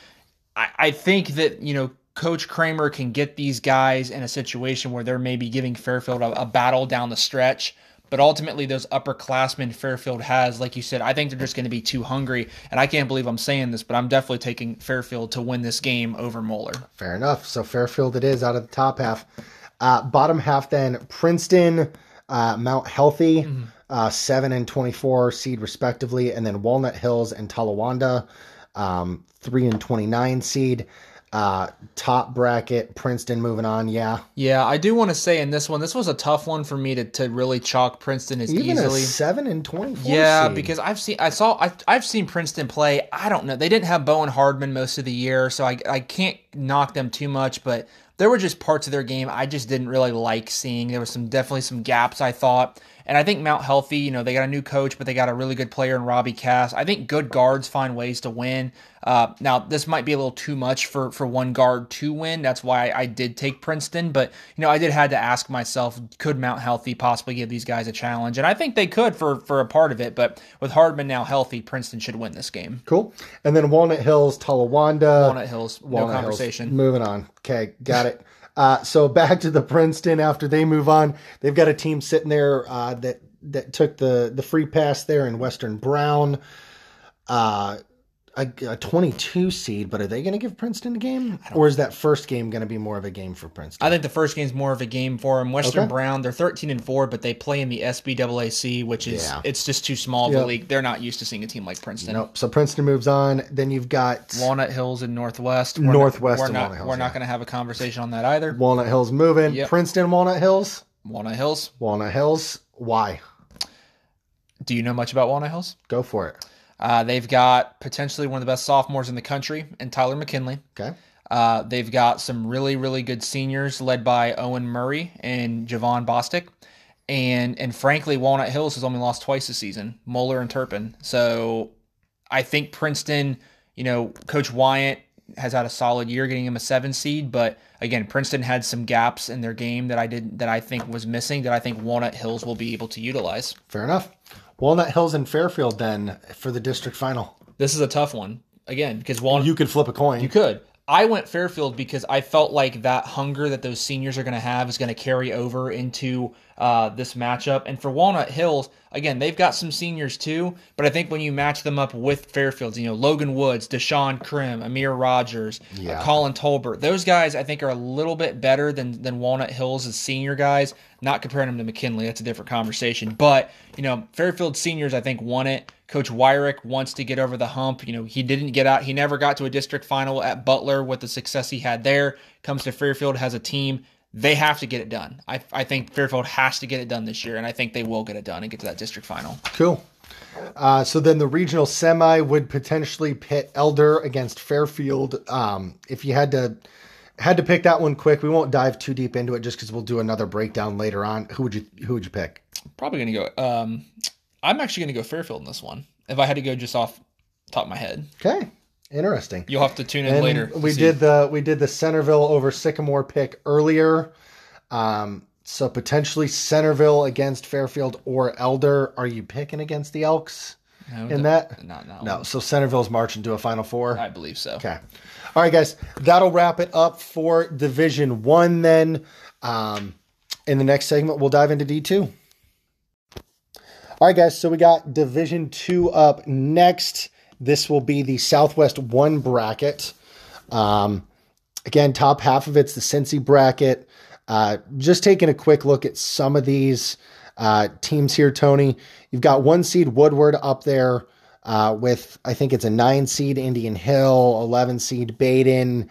I, I think that, you know, Coach Kramer can get these guys in a situation where they're maybe giving Fairfield a, a battle down the stretch. But ultimately, those upperclassmen Fairfield has, like you said, I think they're just going to be too hungry. And I can't believe I'm saying this, but I'm definitely taking Fairfield to win this game over Moeller.
Fair enough. So Fairfield it is out of the top half. Uh, bottom half then Princeton, uh, Mount Healthy, uh, seven and twenty four seed respectively, and then Walnut Hills and Talawanda, um, three and twenty nine seed. Uh, top bracket Princeton moving on. Yeah,
Yeah, I do want to say in this one, this was a tough one for me to, to really chalk Princeton as
even
easily.
seven and twenty.
Yeah,
seed.
because I've seen, I saw, I, I've seen Princeton play. I don't know. They didn't have Bowen Hardman most of the year, so I, I can't knock them too much. But there were just parts of their game I just didn't really like seeing. There was some definitely some gaps I thought, and I think Mount Healthy. You know, they got a new coach, but they got a really good player in Robbie Cass. I think good guards find ways to win. Uh, now this might be a little too much for for one guard to win. That's why I did take Princeton, but you know I did had to ask myself, could Mount Healthy possibly give these guys a challenge? And I think they could for for a part of it. But with Hardman now healthy, Princeton should win this game.
cool. And then Walnut Hills, Talawanda.
Walnut Hills, no
Walnut Hills.
conversation.
Moving on. Okay, got it. Uh, so back to the Princeton after they move on. They've got a team sitting there uh, that that took the the free pass there in Western Brown. Uh, a, a 22 seed, but are they going to give Princeton a game, or is that first game going to be more of a game for Princeton?
I think the first game's more of a game for them. Western
Okay.
Brown, they're 13 and 4, but they play in the SBAAC, which is
Yeah.
it's just too small of
Yep.
a league. They're not used to seeing a team like Princeton.
nope. So Princeton moves on. Then you've got
Walnut Hills in Northwest. We're
Northwest
Not, we're not,
Walnut Hills,
we're not going to have a conversation on that either.
Walnut Hills moving.
Yep.
Princeton, Walnut Hills,
Walnut Hills.
Walnut Hills. Why?
Do you know much about Walnut Hills?
Go for it.
Uh, they've got potentially one of the best sophomores in the country, and Tyler McKinley.
Okay.
Uh, they've got some really, really good seniors led by Owen Murray and Javon Bostic. And and frankly, Walnut Hills has only lost twice this season, Moeller and Turpin. So I think Princeton, you know, Coach Wyatt has had a solid year getting him a seven seed, but again, Princeton had some gaps in their game that I did that I think was missing that I think Walnut Hills will be able to utilize.
Fair enough. Walnut Hills and Fairfield then for the district final.
This is a tough one. Again, because Walnut
You could flip a coin.
You could. I went Fairfield because I felt like that hunger that those seniors are going to have is going to carry over into uh, this matchup. And for Walnut Hills, again, they've got some seniors too, but I think when you match them up with Fairfield's, you know, Logan Woods, Deshaun Krim, Amir Rogers, uh, Colin Tolbert, those guys I think are a little bit better than than Walnut Hills as senior guys. Not comparing them to McKinley, that's a different conversation. But you know, Fairfield seniors I think won it. Coach Wyrick wants to get over the hump. You know, he didn't get out. He never got to a district final at Butler with the success he had there. Comes to Fairfield, has a team. They have to get it done. I, I think Fairfield has to get it done this year, and I think they will get it done and get to that district final.
Cool. Uh, so then the regional semi would potentially pit Elder against Fairfield. Um, if you had to had to pick that one quick, we won't dive too deep into it just because we'll do another breakdown later on. Who would you Who would you pick?
Probably going to go. Um, I'm actually going to go Fairfield in this one. If I had to go just off the top of my head,
Okay, interesting.
you'll have to tune in
And
later.
we did the we did the Centerville over Sycamore pick earlier. Um, so potentially Centerville against Fairfield or Elder. Are you picking against the Elks?
No,
in that?
not now.
No. So Centerville's marching to a Final Four.
I believe so.
Okay. All right, guys. That'll wrap it up for Division One. Then, um, in the next segment, we'll dive into D two. All right, guys. So we got Division Two up next. This will be the Southwest One bracket. Um, again, top half of it's the Cincy bracket. Uh, just taking a quick look at some of these uh, teams here, Tony. You've got one seed Woodward up there uh, with, I think it's a nine seed Indian Hill, 11 seed Baden.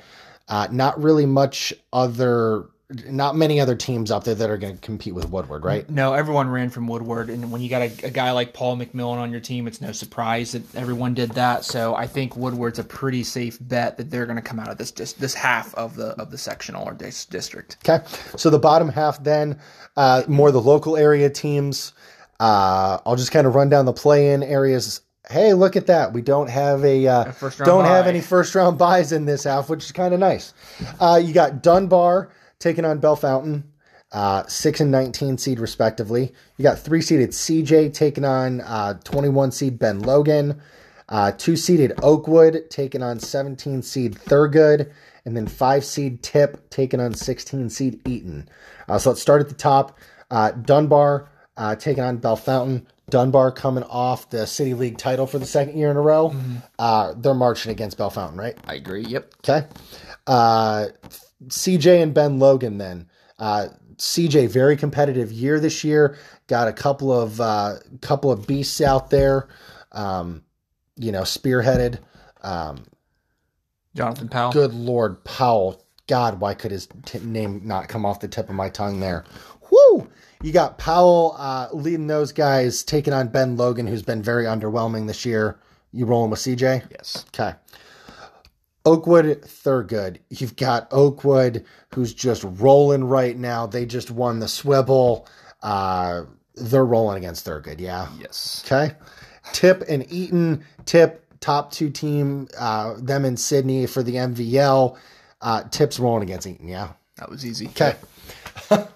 Uh, not really much other, not many other teams up there that are going to compete with Woodward, right?
No, everyone ran from Woodward, and when you got a, a guy like Paul McMillan on your team, it's no surprise that everyone did that. So I think Woodward's a pretty safe bet that they're going to come out of this dis- this half of the of the sectional or dis- district.
Okay. So the bottom half then, uh, more the local area teams. Uh, I'll just kind of run down the play in areas. Hey, look at that. We don't have a, uh,
round
don't have any first round buys in this half, which is kind of nice. Uh, you got Dunbar taking on Bellefontaine, uh, six and 19 seed respectively. You got three seeded CJ taking on uh, 21 seed Ben Logan. Uh, two seeded Oakwood taking on 17 seed Thurgood, and then five seed Tip taking on 16 seed Eaton. Uh, so let's start at the top. Uh, Dunbar uh, taking on Bellefontaine. Dunbar coming off the City League title for the second year in a row. Uh, they're marching against Bellefontaine, right?
I agree. Yep.
Okay. CJ and Ben Logan then. Uh, CJ very competitive year this year. Got a couple of uh, couple of beasts out there. Um, you know, spearheaded. Um,
Jonathan Powell.
good Lord, Powell. God, why could his t- name not come off the tip of my tongue there? Whoo! You got Powell uh, leading those guys, taking on Ben Logan, who's been very underwhelming this year. You rolling with CJ?
Yes.
Okay. Oakwood, Thurgood. You've got Oakwood, who's just rolling right now. They just won the swivel. Uh, they're rolling against Thurgood, yeah.
Yes.
Okay. Tip and Eaton. Tip, top two team, uh, them in Sidney for the MVL. Uh, Tip's rolling against Eaton, yeah.
That was easy.
Okay.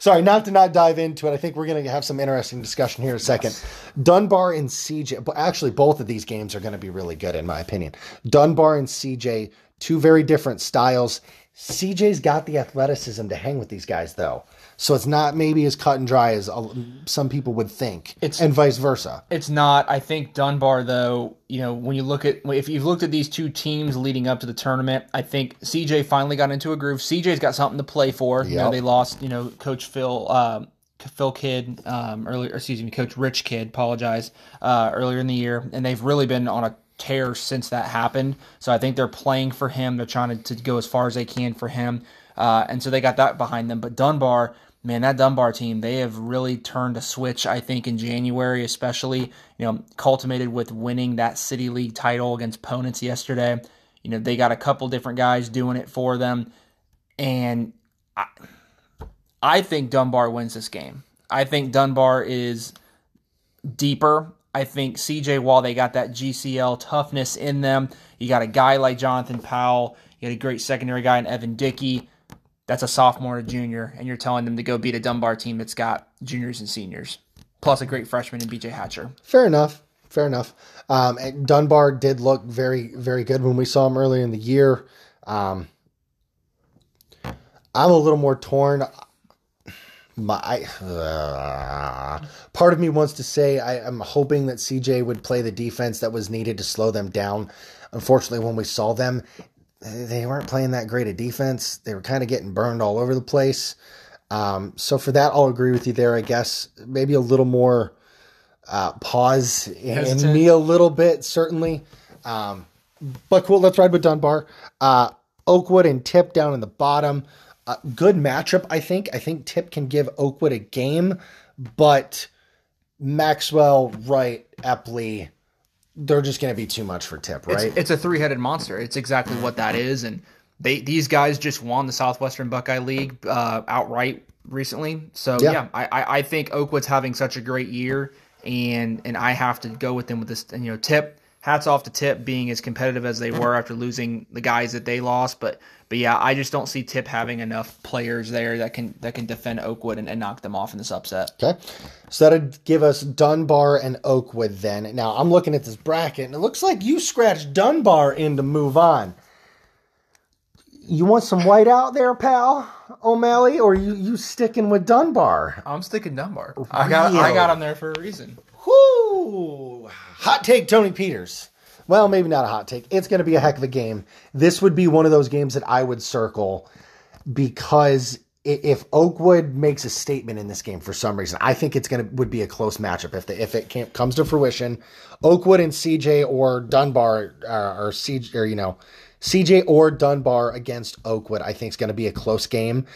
Sorry, not to not dive into it. I think we're going to have some interesting discussion here in a second. Dunbar and CJ, but actually, both of these games are going to be really good, in my opinion. Dunbar and CJ, two very different styles. CJ's got the athleticism to hang with these guys, though. So it's not maybe as cut and dry as uh, some people would think,
It's-
and vice versa.
It's not. I think Dunbar, though, you know, when you look at if you've looked at these two teams leading up to the tournament, I think CJ finally got into a groove. CJ's got something to play for. You know, they lost, you know, Coach Phil, um, Phil Kidd, um, earlier, excuse me, Coach Rich Kidd, apologize, uh, earlier in the year, and they've really been on a tear since that happened. So I think they're playing for him. They're trying to, to go as far as they can for him, uh, and so they got that behind them. But Dunbar man, that Dunbar team, they have really turned a switch, I think, in January, especially, you know, cultivated with winning that City League title against opponents yesterday. You know, they got a couple different guys doing it for them. And I, I think Dunbar wins this game. I think Dunbar is deeper. I think CJ, Wall, they got that GCL toughness in them, you got a guy like Jonathan Powell, you got a great secondary guy in Evan Dickey that's a sophomore or junior, and you're telling them to go beat a Dunbar team that's got juniors and seniors, plus a great freshman in BJ Hatcher.
Fair enough. Fair enough. Um, and Dunbar did look very, very good when we saw him earlier in the year. Um, I'm a little more torn. My uh, part of me wants to say I, I'm hoping that CJ would play the defense that was needed to slow them down. Unfortunately, when we saw them, they weren't playing that great a defense. They were kind of getting burned all over the place. Um, so for that, I'll agree with you there. I guess maybe a little more uh, pause in,
Hesitant.
me a little bit, certainly. Um, but cool. Let's ride with Dunbar. Uh, Oakwood and Tip down in the bottom. Uh, good matchup, I think. I think Tip can give Oakwood a game, but Maxwell, Wright, Epley, they're just going to be too much for Tip, right?
It's, it's a three-headed monster. It's exactly what that is, and they these guys just won the Southwestern Buckeye League uh, outright recently. So
Yeah.
yeah, I, I I think Oakwood's having such a great year, and and I have to go with them with this. You know, Tip hats off to Tip being as competitive as they were after losing the guys that they lost. But but yeah, I just don't see Tip having enough players there that can that can defend Oakwood and, and knock them off in this upset.
Okay. So that'd give us Dunbar and Oakwood then. Now I'm looking at this bracket and it looks like you scratched Dunbar in to move on. You want some white out there, pal O'Malley, or you you sticking with Dunbar?
I'm sticking Dunbar. I got I got him there for a reason.
Hot take, Tony Peters. Well, maybe not a hot take. It's going to be a heck of a game. This would be one of those games that I would circle because if Oakwood makes a statement in this game for some reason, I think it's going to would be a close matchup if the, if it comes to fruition. Oakwood and CJ or Dunbar uh, or CJ or you know CJ or Dunbar against Oakwood, I think is going to be a close game.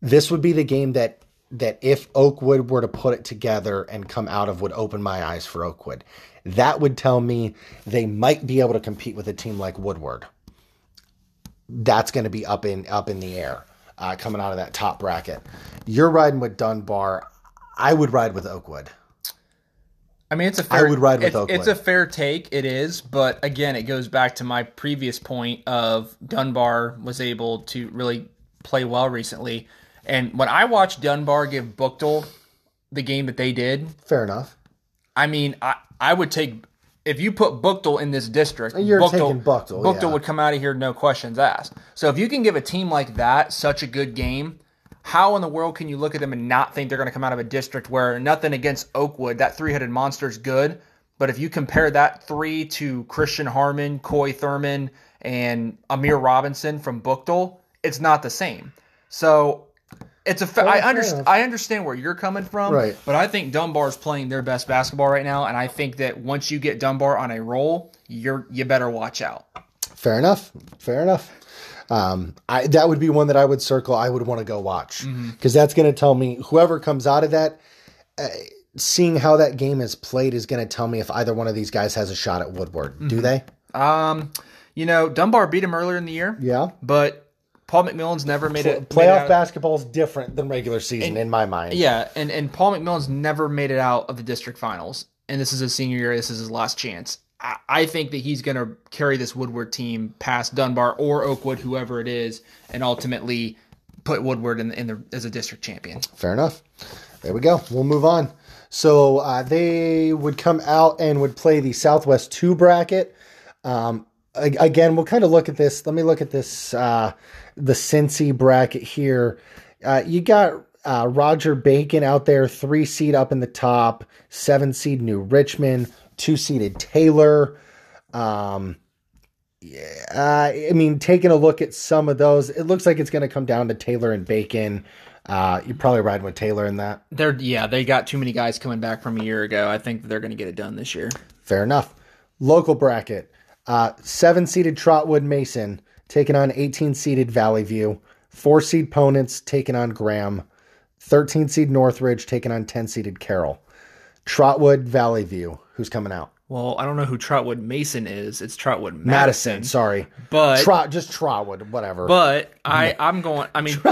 This would be the game that that if Oakwood were to put it together and come out of would open my eyes for Oakwood. That would tell me they might be able to compete with a team like Woodward. That's going to be up in up in the air uh, coming out of that top bracket. You're riding with Dunbar. I would ride with Oakwood.
I mean, it's a fair.
I would ride with Oakwood.
It's a fair take. It is, but again, it goes back to my previous point of Dunbar was able to really play well recently. And when I watched Dunbar give Buchtel the game that they did,
fair enough.
I mean, I I would take if you put Buchtel in this district,
You're
Buchtel,
taking Buchtel,
Buchtel
yeah.
would come out of here no questions asked. So if you can give a team like that such a good game, how in the world can you look at them and not think they're going to come out of a district where nothing against Oakwood, that three-headed monster is good, but if you compare that three to Christian Harmon, Coy Thurman, and Amir Robinson from Buchtel, it's not the same. So it's a. Fa- I understand. I understand where you're coming from,
Right.
But I think Dunbar's playing their best basketball right now, and I think that once you get Dunbar on a roll, you're you better watch out.
Fair enough. Fair enough. Um, I that would be one that I would circle. I would want to go watch because that's going to tell me whoever comes out of that. Uh, seeing how that game is played is going to tell me if either one of these guys has a shot at Woodward. Do they?
Um, you know, Dunbar beat him earlier in the year,
Yeah.
but Paul McMillan's never made it.
Playoff
out-
basketball is different than regular season in my mind.
Yeah, and and Paul McMillan's never made it out of the district finals, and this is his senior year. This is his last chance. I, I think that he's going to carry this Woodward team past Dunbar or Oakwood, whoever it is, and ultimately put Woodward in, in the as a district champion.
Fair enough. There we go. We'll move on. So uh, they would come out and would play the Southwest 2 bracket. Um, again, we'll kind of look at this. Let me look at this, uh, the Cincy bracket here. Uh, you got uh, Roger Bacon out there, three seed up in the top, seven seed New Richmond, two seeded Taylor. Um, yeah, uh, I mean, taking a look at some of those, it looks like it's going to come down to Taylor and Bacon. Uh, you're probably riding with Taylor in that.
They're yeah, they got too many guys coming back from a year ago. I think they're going to get it done this year.
Fair enough. Local bracket. Uh, seven seeded Trotwood Mason taking on 18 seeded Valley View. Four seed Ponitz taking on Graham. 13 seed Northridge taking on 10 seeded Carroll. Trotwood Valley View. Who's coming out?
Well, I don't know who Trotwood Mason is. It's Trotwood
Madison.
Madison,
Sorry.
but
Trot, just Trotwood, whatever.
But I, I'm going. I mean,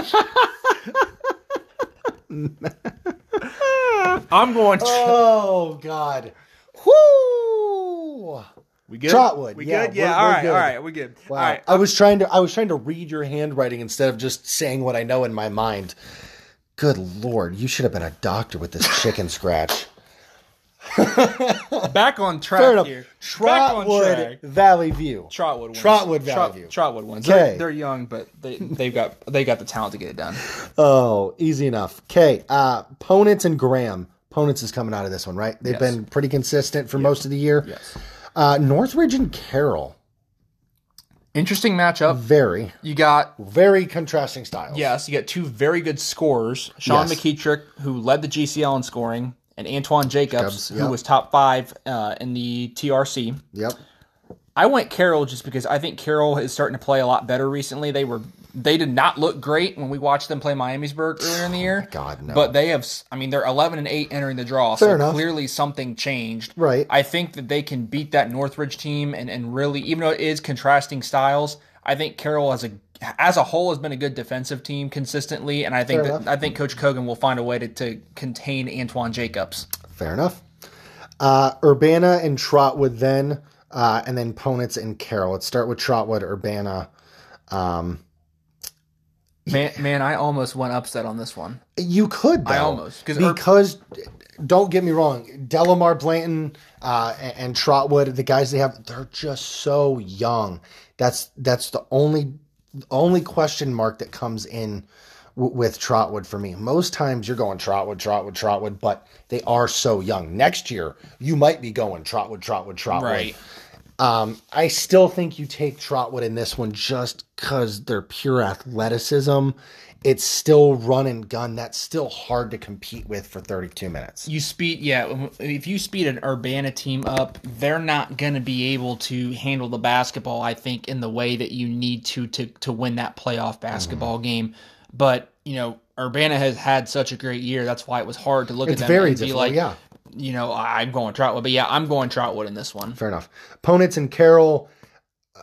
I'm going.
oh, God. Whoo!
We good?
Trotwood,
We
yeah,
good? Yeah. All right.
Good.
All right. We good.
Wow.
All right.
I was trying to I was trying to read your handwriting instead of just saying what I know in my mind. Good lord, you should have been a doctor with this chicken scratch.
Back on track here. Back on
Trotwood
track.
Valley View.
Trotwood wins.
Trotwood Valley View.
Trotwood wins.
Okay.
They're, they're young, but they they've got they got the talent to get it done.
Oh, easy enough. Okay, uh Ponitz and Graham. Ponitz is coming out of this one, right? They've
Yes.
been pretty consistent for most of the year.
Yes.
Uh Northridge and Carroll.
Interesting matchup.
Very,
You got
very contrasting styles.
yes, you got two very good scorers. Sean
Yes.
McKeetrick, who led the GCL in scoring, and Antoine Jacobs,
Jacobs,
who was top five uh, in the TRC.
Yep.
I went Carroll just because I think Carroll is starting to play a lot better recently. They were they did not look great when we watched them play Miamisburg earlier in the year.
Oh God, no.
But they have I mean they're 11 and 8 entering the draw.
Fair
so
enough.
clearly something changed.
Right.
I think that they can beat that Northridge team and and really even though it is contrasting styles, I think Carroll as a as a whole has been a good defensive team consistently and I think
Fair
that I think coach Kogan will find a way to, to contain Antoine Jacobs.
Fair enough. Uh, Urbana and Trotwood then. Uh, and then Ponitz and Carroll. Let's start with Trotwood, Urbana. Um,
Man, man, I almost went upset on this one.
you could, though,
I almost, 'cause
because don't get me wrong, Delamar Blanton uh, and, and Trotwood, the guys they have, they're just so young. That's that's the only only question mark that comes in w- with Trotwood for me. Most times you're going Trotwood, Trotwood, Trotwood, but they are so young. Next year you might be going Trotwood, Trotwood, Trotwood.
Right.
Um, I still think you take Trotwood in this one just because they're pure athleticism. It's still run and gun. That's still hard to compete with for 32 minutes.
You speed, yeah. If you speed an Urbana team up, they're not going to be able to handle the basketball. I think in the way that you need to to to win that playoff basketball
Mm-hmm.
game. But you know, Urbana has had such a great year. That's why it was hard to look
It's
at them
very
and be like,
yeah.
You know, I'm going Trotwood. But yeah, I'm going Trotwood in this one.
Fair enough. Ponitz and Carroll.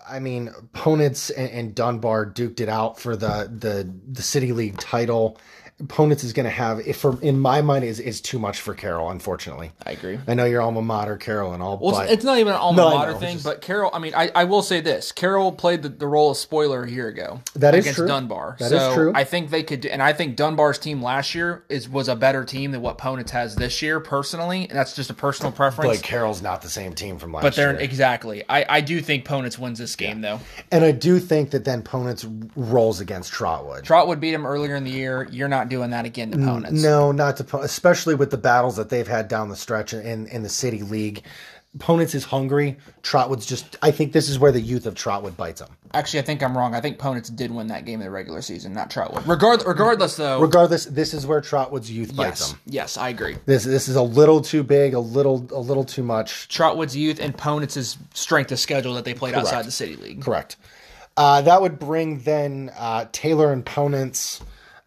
I mean, Ponitz and, and Dunbar duked it out for the the the city league title. Ponitz is going to have, if for in my mind, is is too much for Carroll. Unfortunately,
I agree.
I know your alma mater, Carroll, and all,
Well,
but
it's not even an alma
No,
mater
know,
thing,
just-
but Carroll. I mean, I, I will say this: Carroll played the, the role of spoiler a year ago.
That is
against
true.
Dunbar.
That
so
is true.
I think they could, do, and I think Dunbar's team last year is was a better team than what Ponitz has this year. Personally, and that's just a personal preference.
like Carroll's not the same team from last
but they're
year.
exactly. I, I do think Ponitz wins this game though.
And I do think that then Ponitz rolls against Trotwood.
Trotwood beat him earlier in the year. You're not doing that again to Ponitz.
No, not to especially with the battles that they've had down the stretch in in the city league. Ponitz is hungry. Trotwood's just. I think this is where the youth of Trotwood bites them.
Actually, I think I'm wrong. I think Ponitz did win that game in the regular season, not Trotwood. Regard, regardless though.
Regardless, this is where Trotwood's youth bites
yes,
him.
yes, I agree.
This this is a little too big, a little a little too much.
Trotwood's youth and Ponitz's strength of schedule that they played outside the city league.
Correct. Uh, that would bring then uh, Taylor and Ponitz.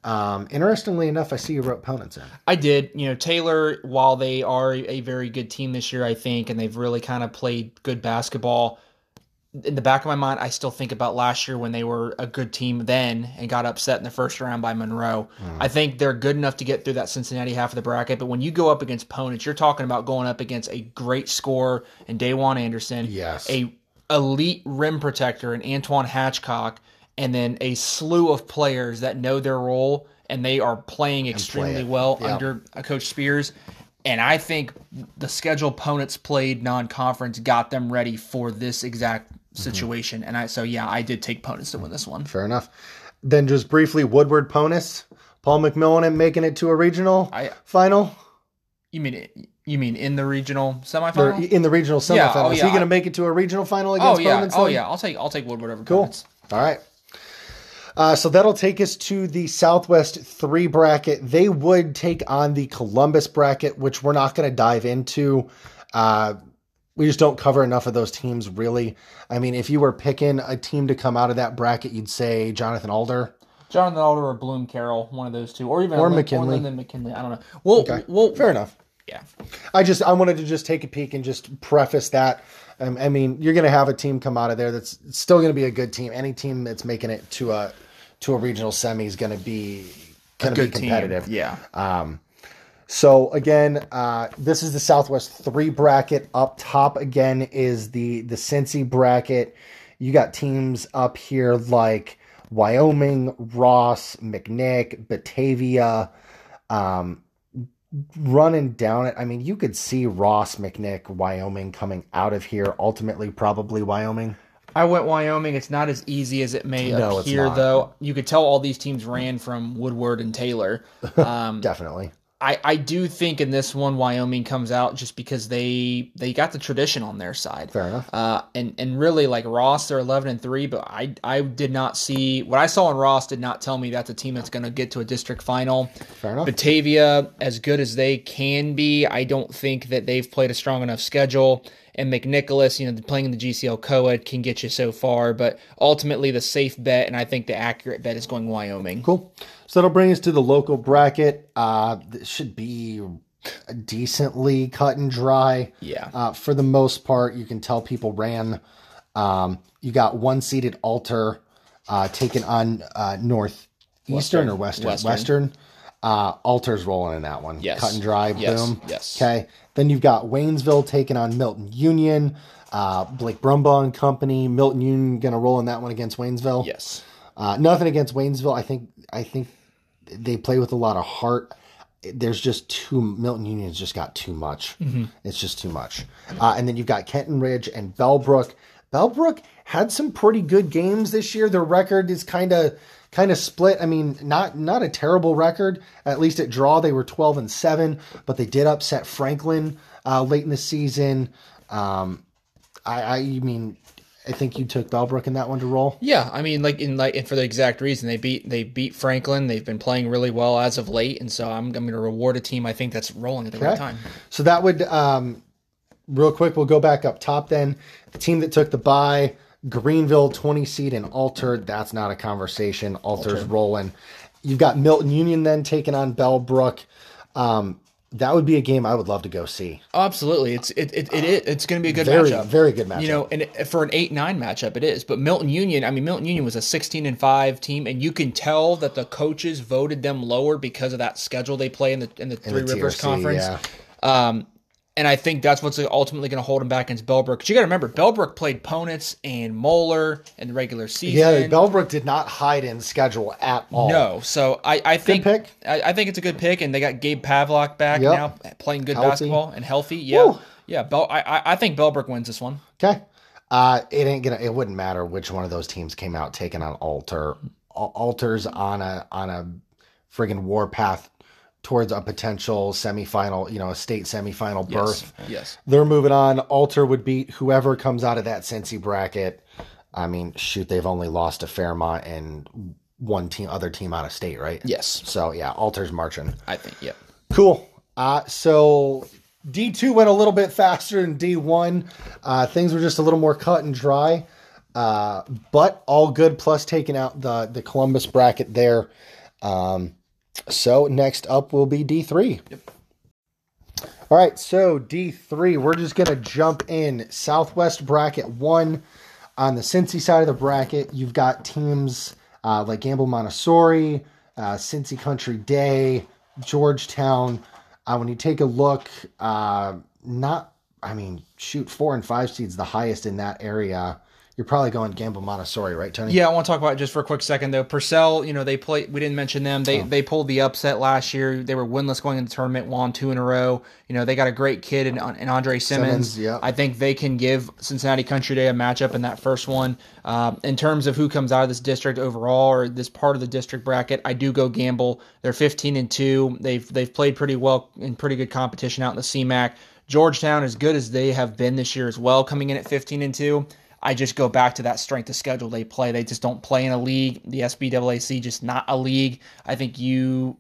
Um, interestingly enough, I see you wrote Ponitz in.
I did. You know, Taylor, while they are a very good team this year, I think, and they've really kind of played good basketball. In the back of my mind, I still think about last year when they were a good team then and got upset in the first round by Monroe. I think they're good enough to get through that Cincinnati half of the bracket. But when you go up against Ponitz, you're talking about going up against a great scorer in Daywan Anderson,
Yes.
a elite rim protector in Antoine Hatchcock, and then a slew of players that know their role and they are playing extremely
it.
well
Yeah.
under uh, Coach Spears. And I think the schedule Ponitz played non-conference got them ready for this exact
Mm-hmm.
situation. And I so yeah, I did take Ponitz to win this one.
Fair enough. Then just briefly, Woodward Ponitz, Paul McMillan and making it to a regional
I-
final.
You mean you mean in the regional
Or
semifinal?
in the regional semifinal.
Yeah, oh,
Is he going to make it to a regional final against?
Oh yeah,
Ponitz
oh yeah. I'll take I'll take Woodward over
Cool. All right. Uh, so that'll take us to the Southwest 3 bracket. They would take on the Columbus bracket, which we're not going to dive into. Uh, we just don't cover enough of those teams, really. I mean, if you were picking a team to come out of that bracket, you'd say Jonathan Alder.
Jonathan Alder or Bloom Carroll, one of those two, or even
Or
Lin-
McKinley.
Or McKinley. I don't know. Well,
Okay.
well,
Fair enough.
yeah.
I just I wanted to just take a peek and just preface that. Um, I mean, you're going to have a team come out of there that's still going to be a good team. Any team that's making it to a to a regional semi is going to be going to be
Good team.
competitive.
Yeah.
Um, so again, uh, this is the Southwest three bracket. Up top again is the the Cincy bracket. You got teams up here like Wyoming, Ross, McNick, Batavia. Um, running down it. I mean, you could see Ross, McNick, Wyoming coming out of here. Ultimately, probably Wyoming.
I went Wyoming. It's not as easy as it may
No,
appear, though. You could tell all these teams ran from Woodward and Taylor. Um,
Definitely.
I, I do think in this one Wyoming comes out just because they they got the tradition on their side.
Fair enough.
Uh, and and really like Ross, they're eleven and three, but I I did not see what I saw in Ross did not tell me that's a team that's going to get to a district final.
Fair enough.
Batavia, as good as they can be, I don't think that they've played a strong enough schedule. And McNicholas, you know, playing in the GCL co-ed can get you so far, but ultimately the safe bet and I think the accurate bet is going Wyoming.
Cool. So that'll bring us to the local bracket. Uh, this should be decently cut and dry.
Yeah.
Uh, for the most part, you can tell people ran. Um, you got one seated Alter uh, taken on uh, northeastern or western.
Western.
Western. Uh, Alter's rolling in that one.
Yes.
Cut and dry.
Yes.
Boom.
Yes.
Okay. Then you've got Waynesville taking on Milton Union. Uh, Blake Brumbaugh and company, Milton Union going to roll in that one against Waynesville.
Yes.
Uh, nothing against Waynesville. I think I think they play with a lot of heart. There's just too Milton Union's just got too much. It's just too much. Uh, and then you've got Kenton Ridge and Bellbrook. Bellbrook had some pretty good games this year. Their record is kind of kind of split. I mean, not not a terrible record. At least at draw, they were 12 and seven, but they did upset Franklin uh, late in the season. Um, I, I mean, I think you took Bellbrook in that one to roll.
Yeah, I mean, like in like and for the exact reason they beat they beat Franklin. They've been playing really well as of late, and so I'm, I'm going to reward a team I think that's rolling at the right time.
So that would, um, real quick, we'll go back up top then. The team that took the bye, Greenville, 20 seed, and altered. That's not a conversation. Alter's rolling. You've got Milton Union then taking on Bellbrook. Um, that would be a game I would love to go see.
Absolutely, it's it it, it, it it's going to be a good
Very,
matchup.
very good matchup.
You know, and for an eight nine matchup, it is. But Milton Union, I mean, Milton Union was a sixteen and five team, and you can tell that the coaches voted them lower because of that schedule they play in the in the Three Rivers
TRC,
Conference.
yeah.
Um, and I think that's what's ultimately going to hold him back against Bellbrook. Because you got to remember, Bellbrook played Ponitz and Moeller in the regular season.
Yeah, Bellbrook did not hide in schedule at all.
No, so I, I think
pick.
I, I think it's a good pick, and they got Gabe Pavlock back
Yep.
now, playing good
Healthy.
basketball and healthy. Yeah,
Woo.
yeah. Bell, I, I I think Bellbrook wins this one.
Okay. Uh, it ain't gonna. It wouldn't matter which one of those teams came out taking on Alter. Alter's on a on a friggin' warpath towards a potential semifinal. You know, a state semifinal berth.
Yes.
They're moving on. Alter would beat whoever comes out of that Cincy bracket. I mean, shoot, they've only lost to Fairmont and one team, other team out of state, right?
Yes,
So yeah, Alter's marching.
I think. Yeah.
Cool. Uh, so D2 went a little bit faster than D1. Uh, things were just a little more cut and dry. Uh, but all good, plus taking out the, the Columbus bracket there. Um, so next up will be D3. All right, so D3, we're just going to jump in. Southwest bracket one. On the Cincy side of the bracket, you've got teams uh, like Gamble Montessori, uh, Cincy Country Day, Georgetown. Uh, when you take a look, uh, not, I mean, shoot, four and five seeds the highest in that area. You're probably going Gamble Montessori, right, Tony?
Yeah, I want to talk about it just for a quick second though. Purcell, you know, they play. We didn't mention them.
Oh.
They they pulled the upset last year. They were winless going into the tournament, won two in a row. You know, they got a great kid and in Andre Simmons.
Simmons, yeah.
I think they can give Cincinnati Country Day a matchup in that first one. Um, in terms of who comes out of this district overall or this part of the district bracket, I do go gamble. They're 15 and two. They've they've played pretty well in pretty good competition out in the CMAC. Georgetown, as good as they have been this year as well, coming in at 15 and two. I just go back to that strength of schedule they play. They just don't play in a league. The SBAAC just not a league. I think you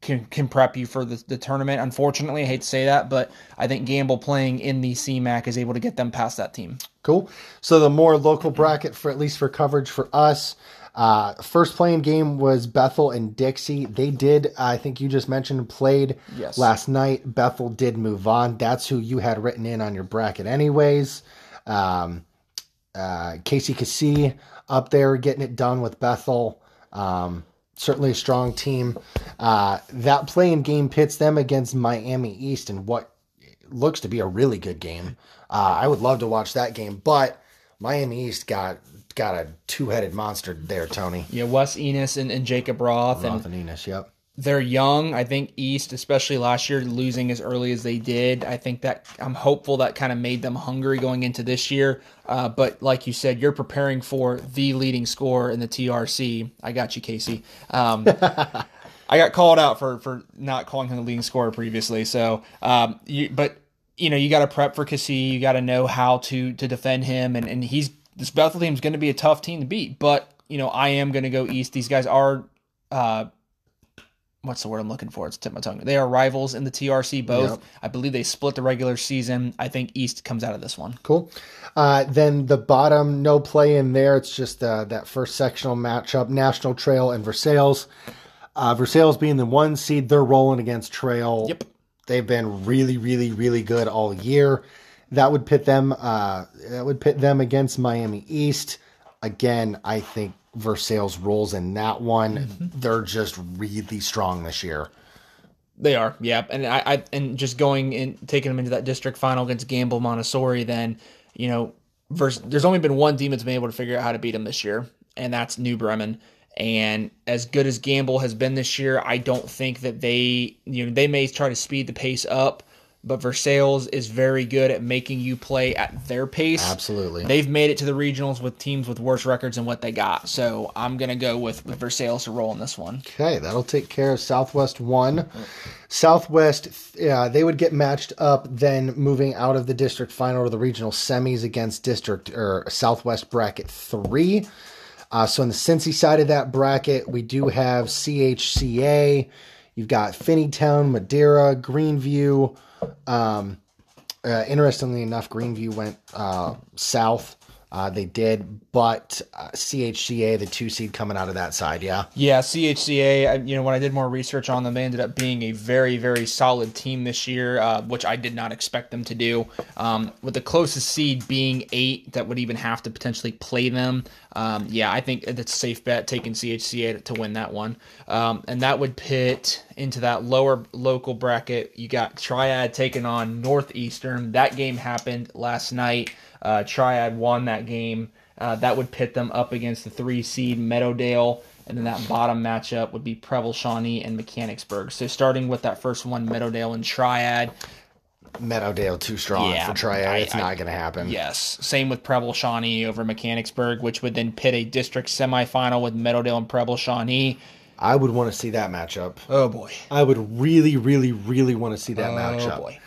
can can prep you for the, the tournament. Unfortunately, I hate to say that, but I think Gamble playing in the CMAC is able to get them past that team.
Cool. So the more local bracket for at least for coverage for us. Uh, first playing game was Bethel and Dixie. They did, I think you just mentioned, played
Yes.
last night. Bethel did move on. That's who you had written in on your bracket, anyways. Um, uh, Casey Cassie up there getting it done with Bethel. Um, certainly a strong team. Uh, that playing game pits them against Miami East in what looks to be a really good game. Uh, I would love to watch that game, but Miami East got got a two headed monster there, Tony.
Yeah, Wes Enos and, and Jacob Roth, and
Roth and Enos, yep.
They're young. I think East, especially last year, losing as early as they did. I think that I'm hopeful that kind of made them hungry going into this year. Uh, but like you said, you're preparing for the leading scorer in the TRC. I got you, Casey. Um, I got called out for for not calling him the leading scorer previously. So, um, you, but you know, you got to prep for Cassie. You got to know how to to defend him, and and he's this Bethel team is going to be a tough team to beat. But you know, I am going to go East. These guys are. Uh, What's the word I'm looking for? It's tip my tongue. They are rivals in the TRC both.
Yep.
I believe they split the regular season. I think East comes out of this one.
Cool. Uh, then the bottom, no play in there. It's just uh, that first sectional matchup, National Trail and Versailles. Uh, Versailles being the one seed, they're rolling against Trail.
Yep.
They've been really, really, really good all year. That would pit them. Uh, that would pit them against Miami East. Again, I think Versailles rolls in that one.
Mm-hmm.
They're just really strong this year.
They are, yeah, and I, I and just going and taking them into that district final against Gamble Montessori. Then, you know, versus, there's only been one team that's been able to figure out how to beat them this year, and that's New Bremen. And as good as Gamble has been this year, I don't think that they, you know, they may try to speed the pace up, but Versailles is very good at making you play at their pace.
Absolutely.
They've made it to the regionals with teams with worse records than what they got. So I'm going to go with, with Versailles to roll in this one.
Okay, that'll take care of Southwest 1. Southwest, yeah, they would get matched up then moving out of the district final to the regional semis against district or Southwest bracket 3. Uh, so on the Cincy side of that bracket, we do have CHCA. You've got Finneytown, Madeira, Greenview. Um, uh, interestingly enough, Greenview went uh, south. Uh, they did, but uh, CHCA, the two seed coming out of that side, yeah.
Yeah, CHCA. I, you know, when I did more research on them, they ended up being a very, very solid team this year, uh, which I did not expect them to do. Um, with the closest seed being eight, that would even have to potentially play them. Um, yeah, I think it's a safe bet taking CHCA to, to win that one, um, and that would pit into that lower local bracket. You got Triad taking on Northeastern. That game happened last night. Uh, Triad won that game. Uh, that would pit them up against the three seed Meadowdale. And then that bottom matchup would be Preble Shawnee and Mechanicsburg. So starting with that first one, Meadowdale and Triad.
Meadowdale too strong
Yeah,
for Triad.
I-
it's
I-
not going to happen.
Yes. Same with Preble Shawnee over Mechanicsburg, which would then pit a district semifinal with Meadowdale and Preble Shawnee.
I would want to see that matchup.
Oh boy.
I would really, really, really want to see that matchup.
Oh boy.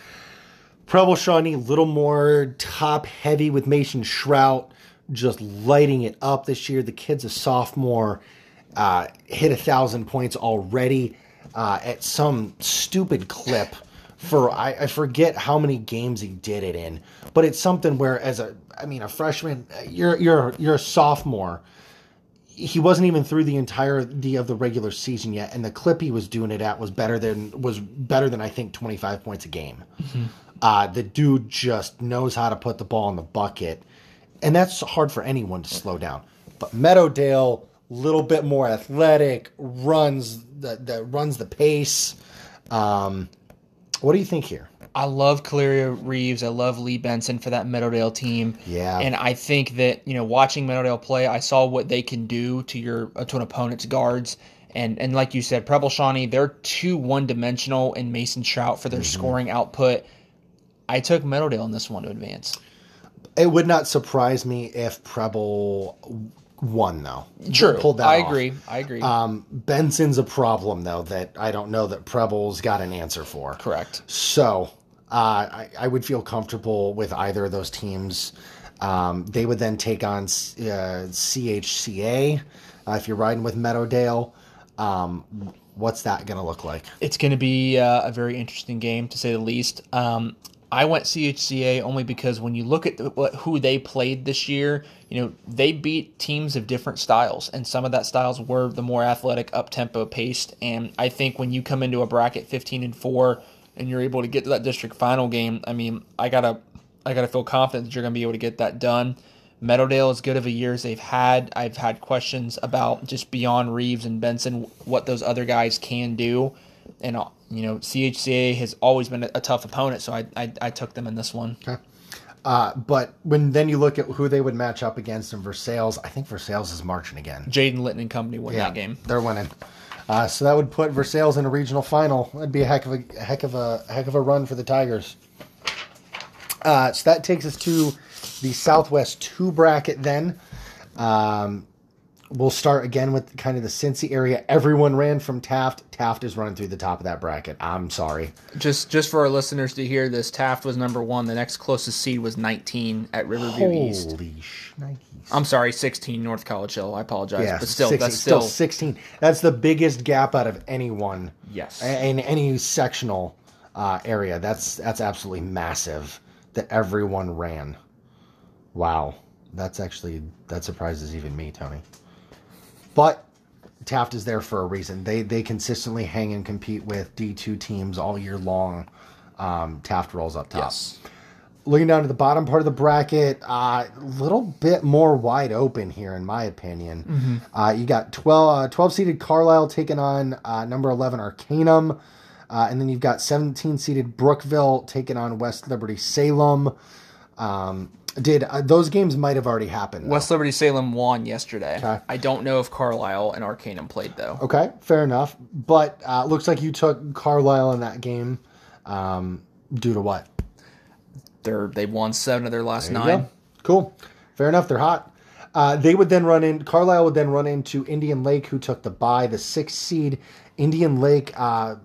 Preble Shawnee, a little more top heavy with Mason Shrout, just lighting it up this year. The kid's a sophomore, uh, hit a thousand points already uh, at some stupid clip. For I, I forget how many games he did it in, but it's something where as a I mean a freshman, you're you're you're a sophomore. He wasn't even through the entirety of the regular season yet, and the clip he was doing it at was better than was better than I think twenty five points a game. Uh, the dude just knows how to put the ball in the bucket, and that's hard for anyone to slow down. But Meadowdale, little bit more athletic, runs the, the runs the pace. Um, what do you think here?
I love Caleria Reeves. I love Lee Benson for that Meadowdale team.
Yeah.
And I think that, you know, watching Meadowdale play, I saw what they can do to your to an opponent's guards. And and like you said, Preble Shawnee, they're too one dimensional in Mason Shrout for their scoring output. I took Meadowdale in this one to advance.
It would not surprise me if Preble won, though.
True.
Pulled that
I
off.
agree. I agree.
Um, Benson's a problem, though, that I don't know that Preble's got an answer for.
Correct.
So uh, I, I would feel comfortable with either of those teams. Um, they would then take on uh, CHCA uh, if you're riding with Meadowdale. Um, what's that going to look like?
It's going to be uh, a very interesting game, to say the least. Um, I went CHCA only because when you look at the, who they played this year, you know they beat teams of different styles, and some of that styles were the more athletic, up tempo paced. And I think when you come into a bracket fifteen and four, and you're able to get to that district final game, I mean, I gotta, I gotta feel confident that you're gonna be able to get that done. Meadowdale, as good of a year as they've had, I've had questions about just beyond Reeves and Benson what those other guys can do, and you know CHCA has always been a, a tough opponent, so I, I I took them in this one.
Uh, but when then you look at who they would match up against in Versailles, I think Versailles is marching again.
Jaden Litton and company won that game.
They're winning. Uh, so that would put Versailles in a regional final. That'd be a heck of a, a heck of a heck of a run for the Tigers. Uh, so that takes us to the Southwest two bracket. Then um, we'll start again with kind of the Cincy area. Everyone ran from Taft. Taft is running through the top of that bracket. I'm sorry.
Just just for our listeners to hear this, Taft was number one. The next closest seed was 19 at Riverview East.
Holy shnikes.
I'm sorry, 16 North College Hill. I apologize,
Yeah,
but still,
16
that's still,
16. That's the biggest gap out of anyone.
Yes.
In any sectional uh, area, that's that's absolutely massive that everyone ran. Wow, that's actually that surprises even me, Tony. But Taft is there for a reason. They they consistently hang and compete with D two teams all year long. Um, Taft rolls up top
yes.
looking down to the bottom part of the bracket, a uh, little bit more wide open here, in my opinion. Uh, you got 12, uh, 12 seeded Carlisle taking on uh, number 11 Arcanum. Uh, and then you've got 17 seeded Brookville taking on West Liberty Salem. Um, Did uh, those games might have already happened? though.
West Liberty Salem won yesterday.
Okay.
I don't know if Carlisle and Arcanum played though.
Okay, fair enough. But uh, looks like you took Carlisle in that game. Um, due to what?
They're they won seven of their last nine.
go. Cool. Fair enough. They're hot. Uh, they would then run in. Carlisle would then run into Indian Lake, who took the bye, the sixth seed. Indian Lake, uh,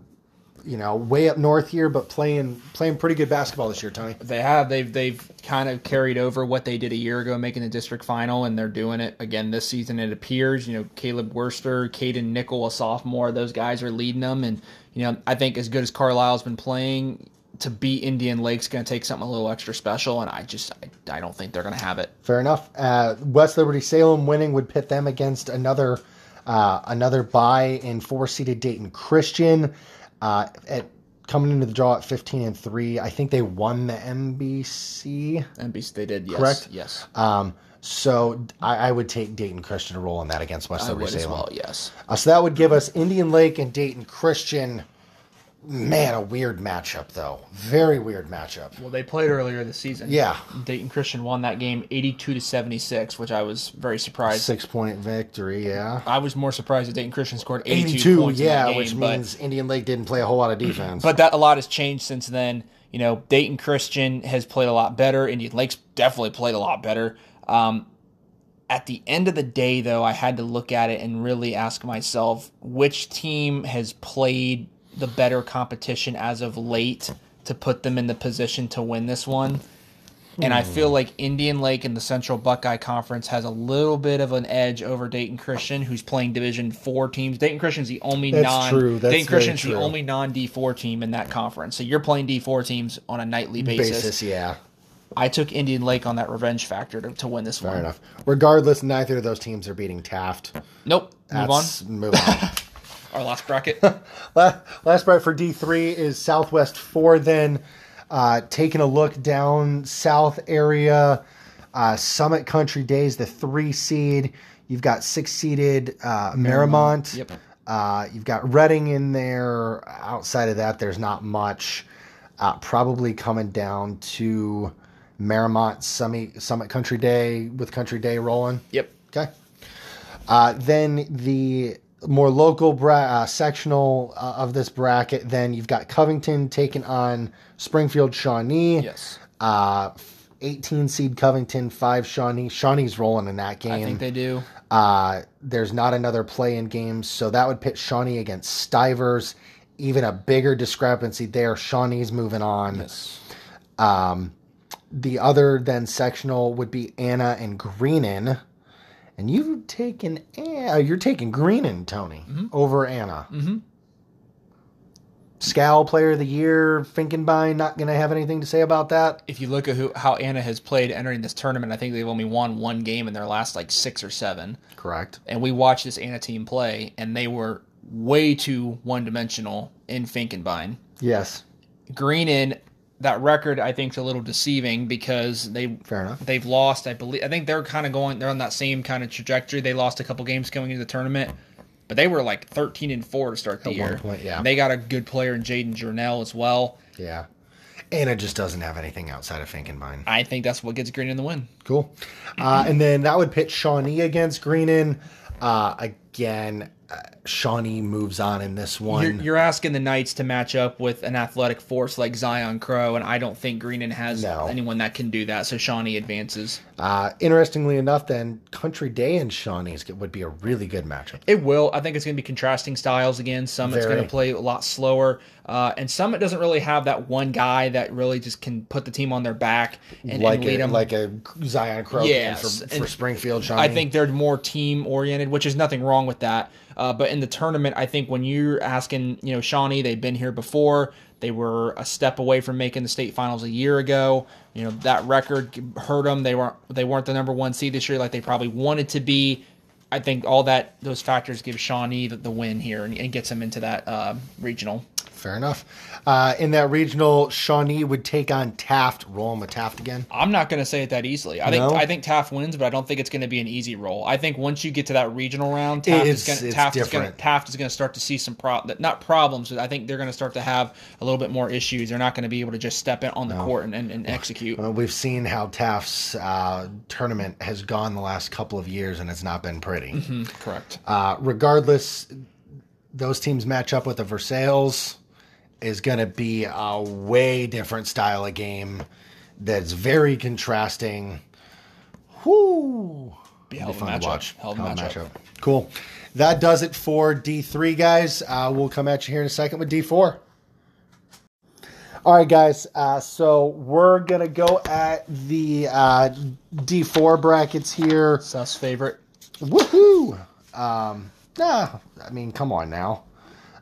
you know, way up north here, but playing playing pretty good basketball this year, Tony.
They have they've they've kind of carried over what they did a year ago, making the district final, and they're doing it again this season. It appears, you know, Caleb Worster, Caden Nickel, a sophomore, those guys are leading them, and you know, I think as good as Carlisle's been playing, to beat Indian Lake's going to take something a little extra special, and I just I, I don't think they're going to have it.
Fair enough. Uh, West Liberty Salem winning would pit them against another uh, another bye in four seeded Dayton Christian. Uh, at coming into the draw at fifteen and three, I think they won the MBC.
NBC they did, yes,
Correct?
yes,
Um, so I, I would take Dayton Christian to roll on that against West
I would
Liberty
as well, yes.
Uh, so that would give us Indian Lake and Dayton Christian. Man, a weird matchup though. Very weird matchup.
Well, they played earlier this season.
Yeah.
Dayton Christian won that game eighty-two to seventy-six, which I was very surprised.
Six point victory. Yeah.
I was more surprised that Dayton Christian scored 82,
82,
points in
yeah,
game,
which
but,
means Indian Lake didn't play a whole lot of defense.
but that a lot has changed since then. You know, Dayton Christian has played a lot better. Indian Lakes definitely played a lot better. Um, at the end of the day, though, I had to look at it and really ask myself which team has played the better competition as of late to put them in the position to win this one. And I feel like Indian Lake in the Central Buckeye Conference has a little bit of an edge over Dayton Christian, who's playing Division Four teams. Dayton Christian's the only
That's
non
true. That's
Dayton Christian's the only non D four team in that conference. So you're playing D four teams on a nightly basis.
basis, yeah.
I took Indian Lake on that revenge factor to, to win this
Fair
one.
Fair enough. Regardless, neither of those teams are beating Taft.
Nope. Move on.
That's move on.
Our last bracket.
Last bright for D3 is Southwest 4. Then uh, taking a look down South area, uh, Summit Country Days, the three seed. You've got six seeded uh, Marymount.
Yep.
Uh, you've got Reading in there. Outside of that, there's not much. Uh, probably coming down to Marymount Summit, Summit Country Day with Country Day rolling.
yep.
Okay. Uh, then the more local bra- uh, sectional uh, of this bracket, then you've got Covington taking on Springfield Shawnee.
Yes.
Uh, 18 seed Covington, 5 Shawnee. Shawnee's rolling in that game.
I think they do.
Uh, there's not another play in games, so that would pit Shawnee against Stivers. Even a bigger discrepancy there. Shawnee's moving on.
Yes.
Um, The other then sectional would be Anna and Greenon. And you've taken uh, you're taking Greenon, Tony, over Anna. Mm-hmm. Scal Player of the Year, Finkenbein. Not going to have anything to say about that.
If you look at who how Anna has played entering this tournament, I think they've only won one game in their last like six or seven.
Correct.
And we watched this Anna team play, and they were way too one dimensional in Finkenbein.
Yes.
Greenon that record, I think, is a little deceiving because they
Fair enough.
they've lost. I believe I think they're kind of going. They're on that same kind of trajectory. They lost a couple games going into the tournament, but they were like thirteen and four to start the
At
year.
one point, yeah.
And they got a good player in Jaden Journell as well.
Yeah. Anna just doesn't have anything outside of Finkenbein.
I think that's what gets Greenon the win.
Cool. Uh, and then that would pit Shawnee against Greenon. Uh, again, uh, Shawnee moves on in this one.
You're, you're asking the Knights to match up with an athletic force like Zion Crow, and I don't think Greenon has
No.
anyone that can do that. So Shawnee advances.
Uh, interestingly enough, then Country Day and Shawnee's would be a really good matchup.
It will. I think it's going to be contrasting styles again. Summit's
Very.
going to play a lot slower, uh, and Summit doesn't really have that one guy that really just can put the team on their back and,
like
and lead
a,
them.
like a Zion Crow
Yes,
for, for Springfield. Shawnee.
I think they're more team oriented, which is nothing wrong with that. Uh, but in the tournament, I think when you're asking, you know, Shawnee, they've been here before. They were a step away from making the state finals a year ago. You know that record hurt them. They weren't they weren't the number one seed this year like they probably wanted to be. I think all that those factors give Shawnee the, the win here and, and gets them into that uh, regional.
Fair enough. Uh, in that regional, Shawnee would take on Taft. Roll him with Taft again.
I'm not going to say it that easily. I
No?
think I think Taft wins, but I don't think it's going to be an easy roll. I think once you get to that regional round, Taft
It's-
is going to Taft is going to. Taft is going to start to see some pro not problems. But I think they're going to start to have a little bit more issues. They're not going to be able to just step in on the court and, and, and execute.
Uh, we've seen how Taft's uh, tournament has gone the last couple of years, and it's not been pretty.
Mm, correct.
Uh, regardless, those teams match up with the Versailles is going to be a way different style of game that's very contrasting. Whoo!
Be a hell
fun to
matchup.
watch.
Hell a matchup.
Cool. That does it for D3, guys. Uh, we'll come at you here in a second with D4. All right, guys. Uh, so we're going to go at the uh, D4 brackets here.
Seth's favorite.
Woohoo! Um, nah, I mean, come on now.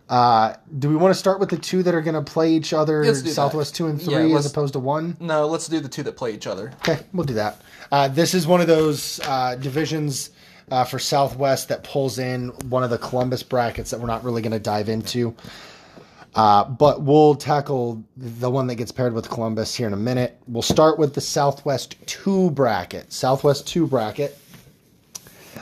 Uh, do we want to start with the two that are going to play each other,
Let's that.
Southwest two and three,
let's-
as opposed to one?
No, let's do the two that play each other.
Okay, we'll do that. Uh, this is one of those uh, divisions uh, for Southwest that pulls in one of the Columbus brackets that we're not really going to dive into. Uh, but we'll tackle the one that gets paired with Columbus here in a minute. We'll start with the Southwest 2 bracket. Southwest 2 bracket.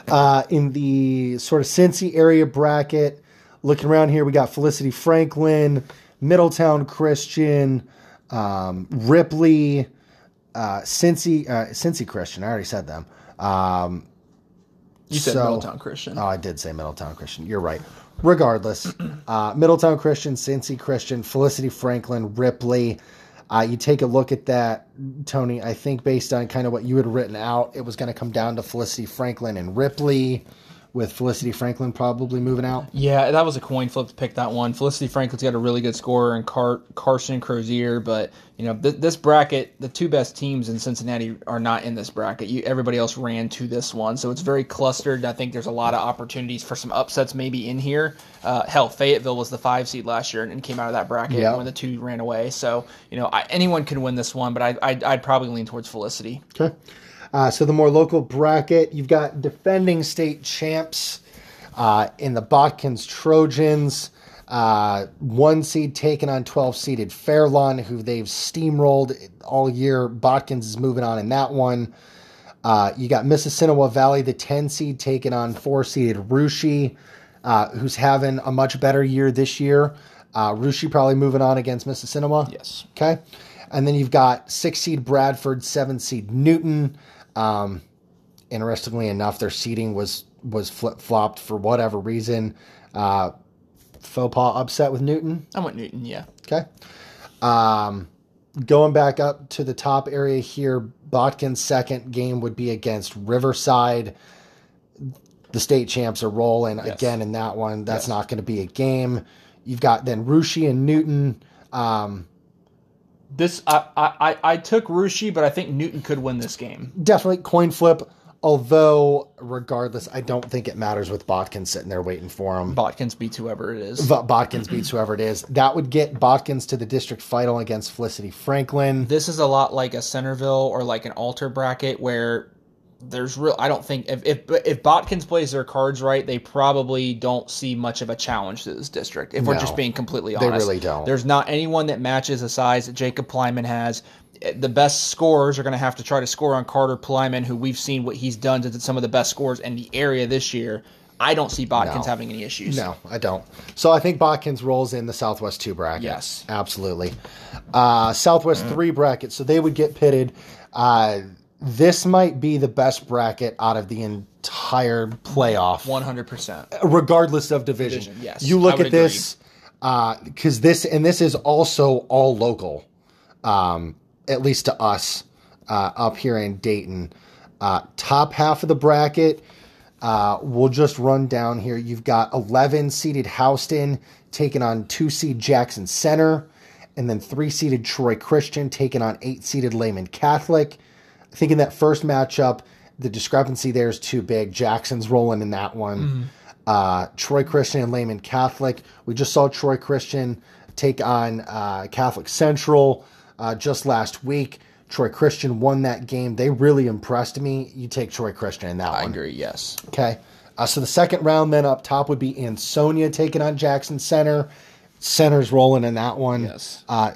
Uh, in the sort of Cincy area bracket, looking around here, we got Felicity Franklin, Middletown Christian, um, Ripley, uh, Cincy, uh, Cincy Christian. I already said them. Um,
You said
So-
Middletown Christian.
Oh, I did say Middletown Christian. You're right. Regardless, uh, Middletown Christian, Cincy Christian, Felicity Franklin, Ripley. Uh, you take a look at that, Tony. I think based on kind of what you had written out, it was going to come down to Felicity Franklin and Ripley, with Felicity Franklin probably moving out.
Yeah, that was a coin flip to pick that one. Felicity Franklin's got a really good scorer in Car- Carson Crozier, but you know th- this bracket, the two best teams in Cincinnati are not in this bracket. You, everybody else ran to this one, so it's very clustered. I think there's a lot of opportunities for some upsets maybe in here. Uh, hell, Fayetteville was the five seed last year and, and came out of that bracket
Yeah.
when the two ran away. So you know I, anyone could win this one, but I, I'd, I'd probably lean towards Felicity.
Okay. Uh, so the more local bracket, you've got defending state champs uh, in the Botkins Trojans. Uh, one seed taken on 12 seeded Fairlawn, who they've steamrolled all year. Botkins is moving on in that one. Uh, you got Mississinawa Valley, the 10 seed, taken on four seeded Russia, uh, who's having a much better year this year. Uh, Russia probably moving on against Mississinawa.
Yes.
Okay. And then you've got six seed Bradford, seven seed Newton. Um, interestingly enough, their seating was was flip flopped for whatever reason. Uh, faux pas upset with Newton.
I went Newton. Yeah.
Okay. Um, going back up to the top area here, Botkin's second game would be against Riverside. The state champs are rolling
Yes.
again in that one. That's
Yes.
not going to be a game. You've got then Russia and Newton. Um,
This I, I, I- took Russia, but I think Newton could win this game.
definitely coin flip. Although, regardless, I don't think it matters with Botkins sitting there waiting for him.
Botkins beats whoever it is.
V- Botkins beats whoever it is. That would get Botkins to the district final against Felicity Franklin.
This is a lot like a Centerville or like an Alter bracket where there's real. I don't think if if if Botkins plays their cards right, they probably don't see much of a challenge to this district. If we're just being completely honest, They
really don't.
There's not anyone that matches the size that Jacob Plyman has. The best scorers are going to have to try to score on Carter Plyman, who we've seen what he's done to some of the best scorers in the area this year. I don't see Botkins
No.
having any issues.
No, I don't. So I think Botkins rolls in the Southwest 2 bracket.
Yes.
Absolutely. Uh, Southwest 3 bracket. So they would get pitted. Uh, this might be the best bracket out of the entire playoff.
One hundred percent.
regardless of division.
Division, yes.
You look at this because this and this is also all local, um, at least to us uh, up here in Dayton. Uh, top half of the bracket, uh, we'll just run down here. You've got 11 seeded Houston taking on two seed Jackson Center, and then three seeded Troy Christian taking on eight seeded Lehman Catholic. I think in that first matchup, the discrepancy there is too big. Jackson's rolling in that one. Uh, Troy Christian and Lehman Catholic. We just saw Troy Christian take on uh, Catholic Central uh, just last week. Troy Christian won that game. They really impressed me. You take Troy Christian in that
I
one.
I agree. Yes.
Okay. Uh, so the second round then up top would be Ansonia taking on Jackson Center. Center's rolling in that one.
Yes.
Uh,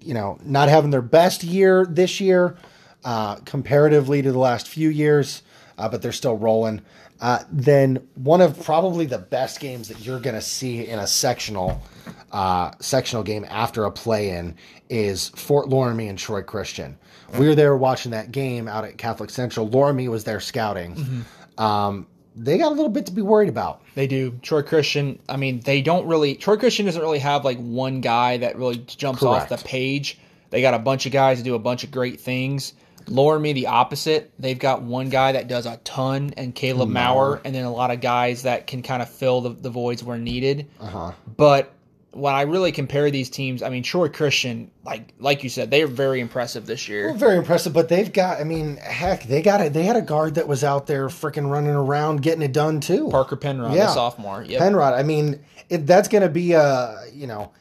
you know, not having their best year this year, uh, comparatively to the last few years, uh, but they're still rolling. Uh, then one of probably the best games that you're going to see in a sectional uh, sectional game after a play-in is Fort Loramie and Troy Christian. We were there watching that game out at Catholic Central. Loramie was there scouting. Um, they got a little bit to be worried about.
They do. Troy Christian, I mean, they don't really Troy Christian doesn't really have like one guy that really jumps off the page. They got a bunch of guys that do a bunch of great things. Loramie the opposite. They've got one guy that does a ton and Caleb Maurer, and then a lot of guys that can kind of fill the, the voids where needed.
Uh-huh.
But when I really compare these teams, I mean Troy Christian, like like you said, they're very impressive this year.
Very impressive, but they've got. I mean, heck, they got it. They had a guard that was out there freaking running around getting it done too.
Parker Penrod,
Yeah.
the sophomore. Yep.
Penrod. I mean, it, that's going to be a you know,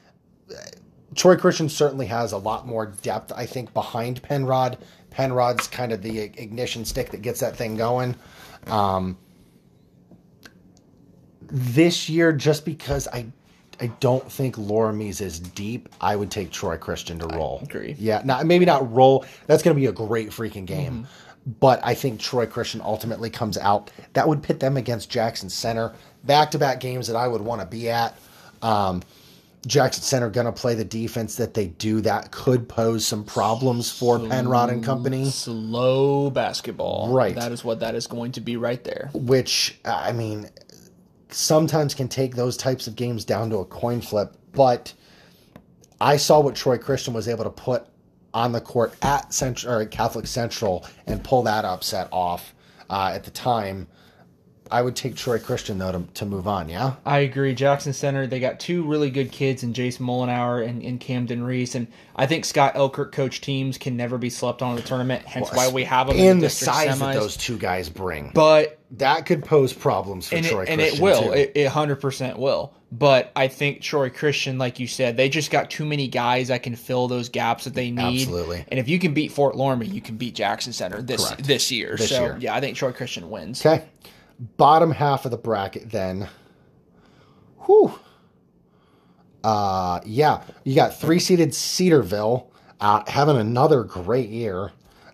Troy Christian certainly has a lot more depth. I think behind Penrod. Penrod's kind of the ignition stick that gets that thing going. Um, this year, just because I. I don't think Loramie's is deep. I would take Troy Christian to roll.
agree.
Yeah, not maybe not roll. That's going to be a great freaking game. But I think Troy Christian ultimately comes out. That would pit them against Jackson Center. Back to back games that I would want to be at. Um, Jackson Center going to play the defense that they do. That could pose some problems for Penrod and company.
Slow basketball.
Right.
That is what that is going to be right there.
which I mean, sometimes can take those types of games down to a coin flip. But I saw what Troy Christian was able to put on the court at Central or at Catholic Central and pull that upset off uh, at the time. I would take Troy Christian though to, to move on. Yeah,
I agree. Jackson Center, they got two really good kids in Jason Mullenhour and, and Camden Reese. And I think Scott Elchert coach teams can never be slept on in the tournament, hence why we have them in
and
the
the size
semis.
that those two guys bring,
but
that could pose problems for
and
Troy
it, and
Christian
it will.
too.
It, it 100% will. But I think Troy Christian, like you said, they just got too many guys that can fill those gaps that they need.
Absolutely.
And if you can beat Fort Loramie, you can beat Jackson Center this
Correct.
this year.
This
so,
year.
yeah, I think Troy Christian wins.
Okay. Bottom half of the bracket then. Whew. Uh yeah. You got three seeded Cedarville uh, having another great year.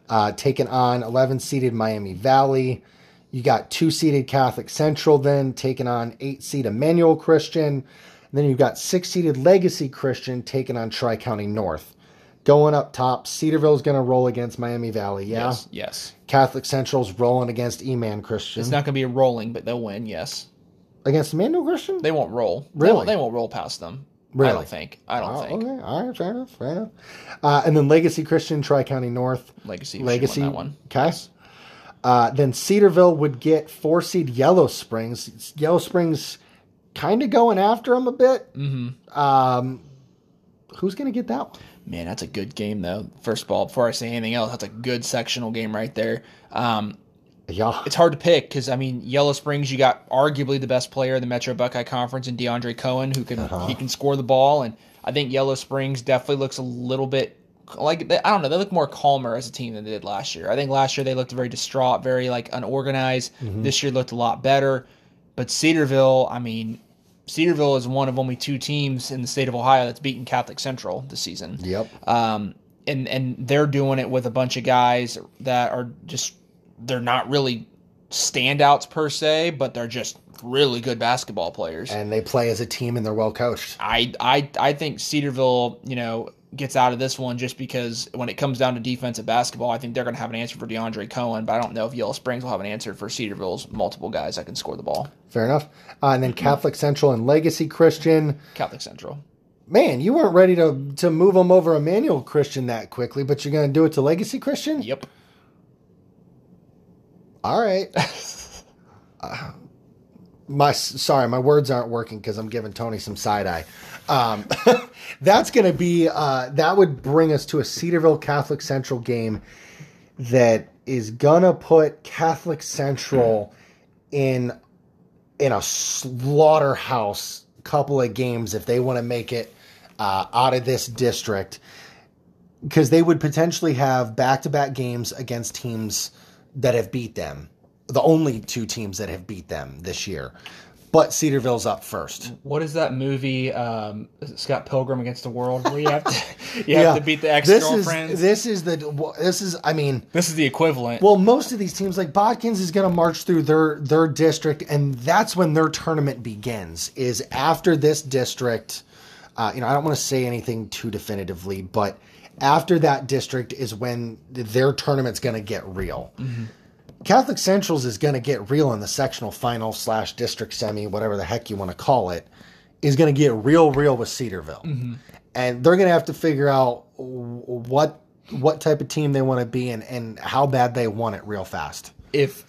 Uh taking on eleven seeded Miami Valley. You got two seeded Catholic Central then taking on eight seed Emmanuel Christian. Then you've got six seeded Legacy Christian taking on Tri County North. Going up top, Cedarville's going to roll against Miami Valley. Yeah.
Yes. Yes.
Catholic Central's rolling against Eman Christian.
It's not going to be a rolling, but they'll win. Yes.
against Emmanuel Christian?
They won't roll. They
Really?
won't, they won't roll past them. I don't think. I don't
Oh,
think.
Okay, all right, fair enough, fair enough. Uh, and then Legacy Christian, Tri County North.
Legacy.
Legacy,
one.
okay. Uh, then Cedarville would get four seed Yellow Springs. Yellow Springs kind of going after them a bit. Mm-hmm. Um, who's going to get that one?
Man, that's a good game though. First of all, before I say anything else, that's a good sectional game right there. Um,
Yeah,
it's hard to pick because I mean, Yellow Springs, you got arguably the best player in the Metro Buckeye Conference in DeAndre Cohen, who can
Uh-huh.
he can score the ball, and I think Yellow Springs definitely looks a little bit like I don't know, they look more calmer as a team than they did last year. I think last year they looked very distraught, very like unorganized.
Mm-hmm.
This year looked a lot better, but Cedarville, I mean. Cedarville is one of only two teams in the state of Ohio that's beaten Catholic Central this season
yep.
um, and and they're doing it with a bunch of guys that are just they're not really standouts per se, but they're just really good basketball players.
and they play as a team and they're well coached.
I I I think Cedarville, you know, gets out of this one just because when it comes down to defensive basketball, I think they're going to have an answer for DeAndre Cohen, but I don't know if Yellow Springs will have an answer for Cedarville's multiple guys that can score the ball.
Fair enough. Uh, and then Catholic Central and Legacy Christian.
Catholic Central.
Man, you weren't ready to to move them over Emmanuel Christian that quickly, but you're going to do it to Legacy Christian.
Yep.
All right. Uh, my sorry, my words aren't working because I'm giving Tony some side eye. Um, that's going to be uh, that would bring us to a Cedarville Catholic Central game that is gonna put Catholic Central in in a slaughterhouse couple of games if they want to make it uh, out of this district because they would potentially have back-to-back games against teams that have beat them the only two teams that have beat them this year but Cedarville's up first.
What is that movie? Um, Scott Pilgrim against the World, where you have to you have to beat the ex
This
girlfriends.
is this is the this is I mean
This is the equivalent.
Well, most of these teams, like Botkins, is going to march through their their district, and that's when their tournament begins. Is after this district. Uh, you know, I don't want to say anything too definitively, but after that district is when their tournament's going to get real. Catholic Central's is going to get real in the sectional final slash district semi, whatever the heck you want to call it, is going to get real, real with Cedarville, mm-hmm. and they're going to have to figure out what what type of team they want to be and and how bad they want it real fast.
if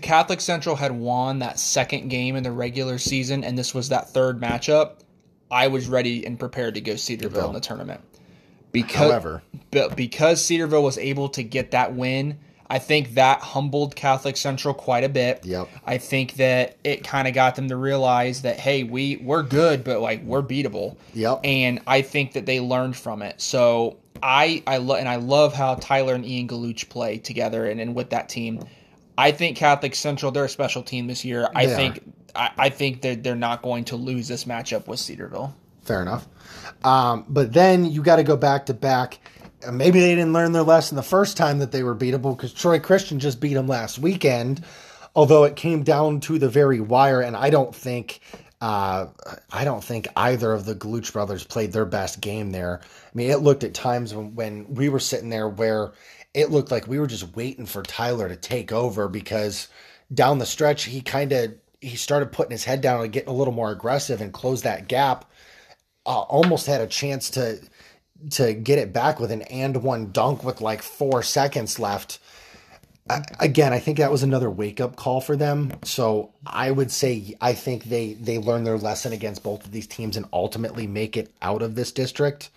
Catholic Central had won that second game in the regular season and this was that third matchup, I was ready and prepared to go Cedarville in the tournament. Because
However.
but because Cedarville was able to get that win, I think that humbled Catholic Central quite a bit.
Yep.
I think that it kind of got them to realize that hey, we we're good, but like we're beatable.
Yep.
And I think that they learned from it. So I I and I love how Tyler and Ian Galuch play together and, and with that team. I think Catholic Central they're a special team this year. I
They
think I, I think that they're not going to lose this matchup with Cedarville.
Fair enough. Um, but then you got to go back to back. Maybe they didn't learn their lesson the first time that they were beatable because Troy Christian just beat them last weekend. Although it came down to the very wire, and I don't think, uh, I don't think either of the Galuch brothers played their best game there. I mean, it looked at times when, when we were sitting there where it looked like we were just waiting for Tyler to take over because down the stretch he kind of he started putting his head down and getting a little more aggressive and close that gap uh, almost had a chance to to get it back with an and one dunk with like four seconds left. I, again, I think that was another wake up call for them. So I would say I think they they learn their lesson against both of these teams and ultimately make it out of this district.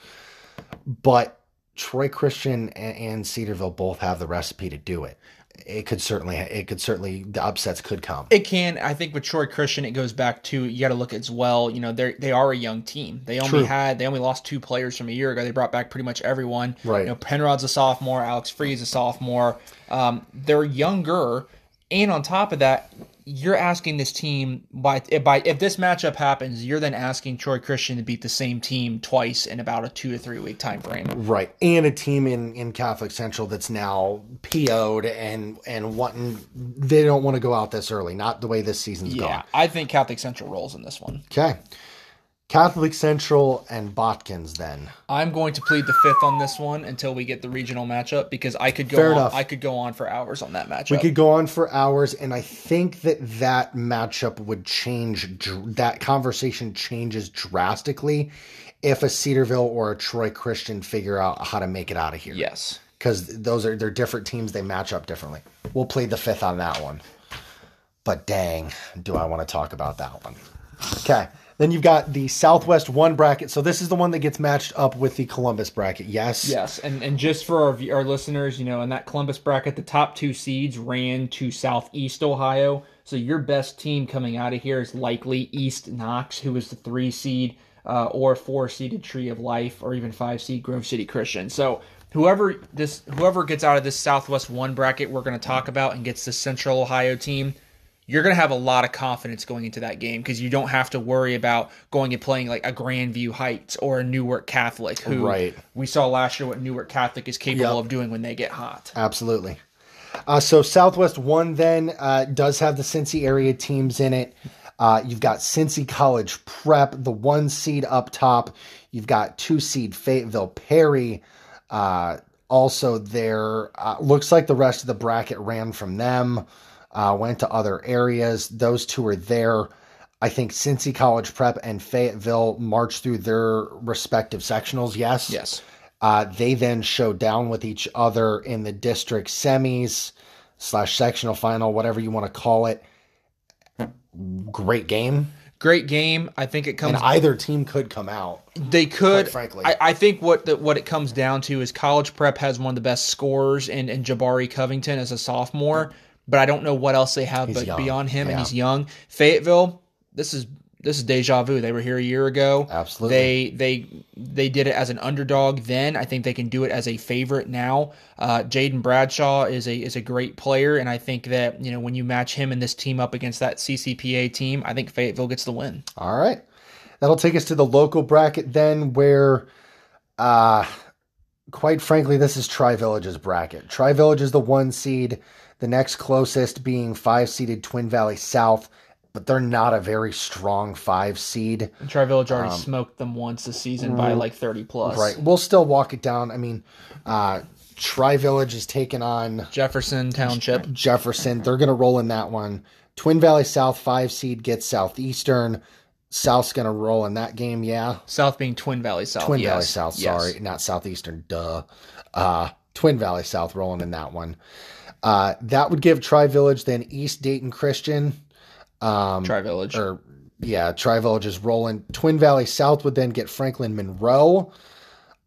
But Troy Christian and, and Cedarville both have the recipe to do it. It could certainly it could certainly the upsets could come.
It can. I think with Troy Christian, it goes back to you got to look as well. You know, they they are a young team. They only
True.
had they only lost two players from a year ago. They brought back pretty much everyone.
Right.
You know, Penrod's a sophomore. Alex Free's a sophomore. Um, they're younger, and on top of that, you're asking this team by if by if this matchup happens, you're then asking Troy Christian to beat the same team twice in about a two to three week time frame.
Right. And a team in, in Catholic Central that's now PO'd and and wanting they don't want to go out this early. Not the way this season's going.
Yeah,
gone.
I think Catholic Central rolls in this one.
Okay. Catholic Central and Botkins then.
I'm going to plead the fifth on this one until we get the regional matchup because I could go
Fair
on,
enough.
I could go on for hours on that matchup.
We could go on for hours, and I think that that matchup would change. dr- That conversation changes drastically if a Cedarville or a Troy Christian figure out how to make it out of here.
yes.
because those are they're different teams. They match up differently. We'll play the fifth on that one. But dang, do I want to talk about that one? Okay. Then you've got the Southwest one bracket. So this is the one that gets matched up with the Columbus bracket. Yes.
Yes, and and just for our our listeners, you know, in that Columbus bracket, the top two seeds ran to Southeast Ohio. So your best team coming out of here is likely East Knox, who is the three seed, uh, or four seeded Tree of Life, or even five seed Grove City Christian. So whoever this whoever gets out of this Southwest one bracket, we're going to talk about, and gets the Central Ohio team. You're going to have a lot of confidence going into that game because you don't have to worry about going and playing like a Grandview Heights or a Newark Catholic, who
Right.
we saw last year what Newark Catholic is capable
Yep.
of doing when they get hot.
Absolutely. Uh, so Southwest one then uh, does have the Cincy area teams in it. Uh, you've got Cincy College Prep, the one seed up top. You've got two seed Fayetteville Perry. Uh, also, there uh, looks like the rest of the bracket ran from them, uh, went to other areas. Those two are there. I think Cincy College Prep and Fayetteville marched through their respective sectionals. Yes.
Yes.
Uh, they then show down with each other in the district semis slash sectional final, whatever you want to call it. Great game,
Great game. I think it comes.
and either team could come out.
they could.
frankly.
I, I think what the, what it comes down to is college prep has one of the best scorers in, in Jabari Covington as a sophomore, but I don't know what else they have but
young,
beyond him, and he's young. Fayetteville. This is this is deja vu. They were here a year ago.
Absolutely.
They they they did it as an underdog then. I think they can do it as a favorite now. Uh, Jaden Bradshaw is a is a great player, and I think that you know when you match him and this team up against that CCPA team, I think Fayetteville gets the win.
All right. That'll take us to the local bracket then, where, uh, quite frankly, this is Tri Village's bracket. Tri Village is the one seed, the next closest being five seeded Twin Valley South, but they're not a very strong five seed.
And Tri Village already smoked them once this season by like thirty plus.
Um, Right. We'll still walk it down. I mean, uh, Tri Village is taking on
Jefferson Township.
Jefferson. They're going to roll in that one. Twin Valley South five seed gets Southeastern. South's going to roll in that game. Yeah.
South being Twin Valley South.
Twin
yes.
Valley South,
Yes.
sorry, not Southeastern, duh. Uh, Twin Valley South rolling in that one. Uh, that would give Tri Village then East Dayton Christian,
Tri Village.
or yeah, Tri Village is rolling. Twin Valley South would then get Franklin Monroe.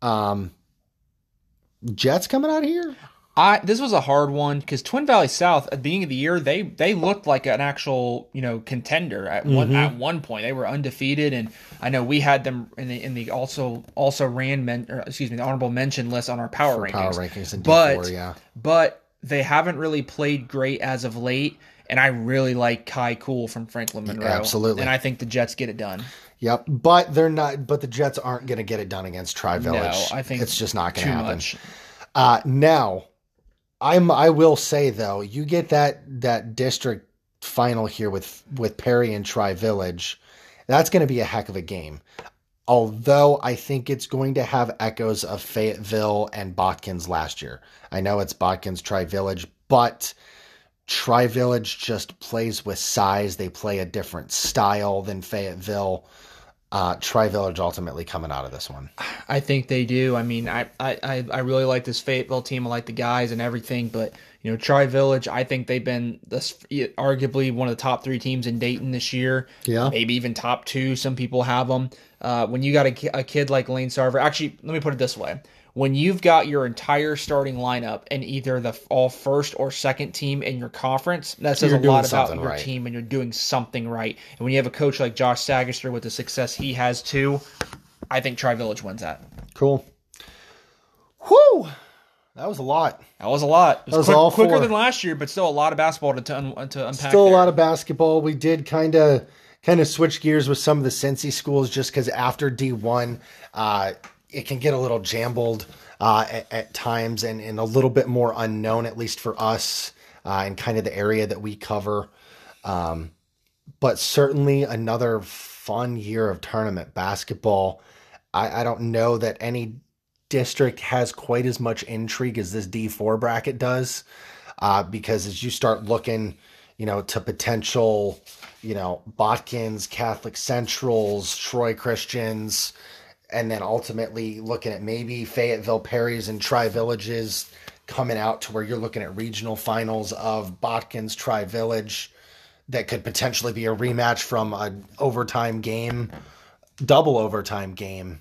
Um, Jets coming out here.
I this was a hard one because Twin Valley South at the beginning of the year they they looked like an actual you know contender at one
Mm-hmm.
at one point they were undefeated and I know we had them in the in the also also ran men or, excuse me the honorable mention list on our power rankings
Power rankings in D4,
but
yeah.
but they haven't really played great as of late and I really like Kai Cool from Franklin Monroe
absolutely.
and I think the Jets get it done
Yep, but they're not. But the Jets aren't going to get it done against Tri Village.
no I think
it's just not going to happen.
much
Uh, now, I'm I will say though, you get that that district final here with with Perry and Tri Village. That's going to be a heck of a game. Although I think it's going to have echoes of Fayetteville and Botkins last year. I know it's Botkins Tri Village, but Tri Village just plays with size. They play a different style than Fayetteville. Uh, Tri Village ultimately coming out of this one.
I think they do. I mean, I, I, I- I really like this Fayetteville team. I like the guys and everything, but you know, Tri Village. I think they've been this arguably one of the top three teams in Dayton this year.
Yeah.
maybe even top two. Some people have them. Uh, when you got a, a kid like Lane Sarver, actually, let me put it this way: when you've got your entire starting lineup and either the all first or second team in your conference, that says
You're
a lot about your
right.
team and you're doing something right. And when you have a coach like Josh Sagister with the success he has too, I think Tri Village wins that.
Cool. Whew. That was a lot.
That was a lot. It was,
was
quick-
all
quicker than last year, but still a lot of basketball to, to, un, to unpack.
Still a
there.
lot of basketball. We did kind of kind of switch gears with some of the Cincy schools just because after D one, uh, it can get a little jambled uh, at, at times and, and a little bit more unknown, at least for us uh, and kind of the area that we cover. Um, but certainly another fun year of tournament basketball. I, I don't know that any district has quite as much intrigue as this D4 bracket does. Uh, because as you start looking, you know, to potential, you know, Botkins, Catholic Centrals, Troy Christians, and then ultimately looking at maybe Fayetteville Perry's and Tri Villages coming out to where you're looking at regional finals of Botkins Tri Village that could potentially be a rematch from an overtime game, double overtime game.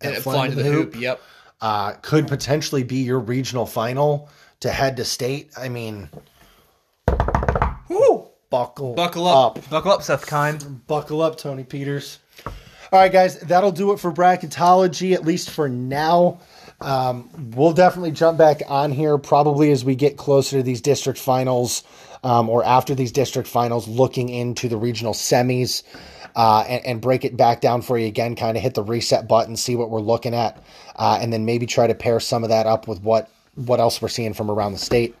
And
at
it flying to the hoop. Yep.
uh, could potentially be your regional final to head to state. I mean,
Woo!
buckle
Buckle up. Buckle up, Seth Kime.
buckle up, Tony Peters. All right, guys, that'll do it for bracketology, at least for now. Um, we'll definitely jump back on here probably as we get closer to these district finals um, or after these district finals, looking into the regional semis uh, and, and break it back down for you again, kind of hit the reset button, see what we're looking at, uh, and then maybe try to pair some of that up with what, what else we're seeing from around the state.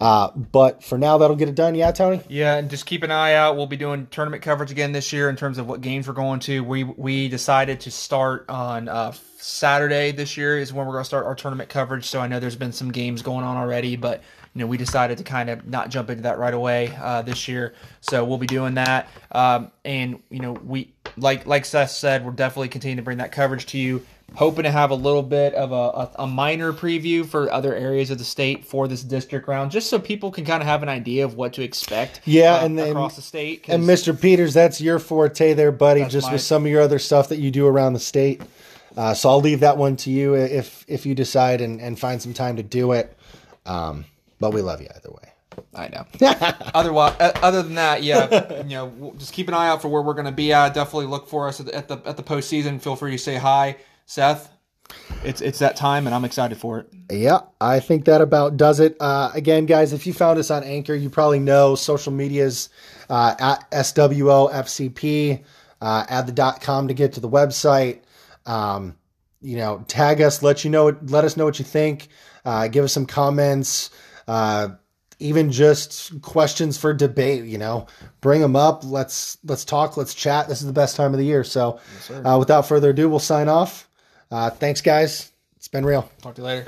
Uh, but for now, that'll get it done. Yeah, Tony?
Yeah, and just keep an eye out. We'll be doing tournament coverage again this year in terms of what games we're going to. We we decided to start on uh, Saturday this year is when we're going to start our tournament coverage. So I know there's been some games going on already, but you know we decided to kind of not jump into that right away uh, this year. So we'll be doing that. Um, and you know we like like Seth said, we're definitely continuing to bring that coverage to you. Hoping to have a little bit of a, a, a minor preview for other areas of the state for this district round, just so people can kind of have an idea of what to expect.
Yeah,
uh,
and then-
across the state.
And Mr. Peters, that's your forte there, buddy. just
my-
with some of your other stuff that you do around the state. Uh, so I'll leave that one to you if if you decide and, and find some time to do it. Um, but we love you either way.
I know. Otherwise, other than that, yeah, you know, just keep an eye out for where we're going to be at. Definitely look for us at the, at the at the postseason. Feel free to say hi, Seth. It's it's that time, and I'm excited for it.
Yeah, I think that about does it. Uh, again, guys, if you found us on Anchor, you probably know social medias uh, at SWOFCP. Uh, add the dot com to get to the website. Um, you know, tag us, let you know, let us know what you think. Uh, give us some comments. Uh, even just questions for debate. You know, bring them up. Let's let's talk. Let's chat. This is the best time of the year. So, uh, without further ado, we'll sign off. Uh, thanks, guys. It's been real.
Talk to you later.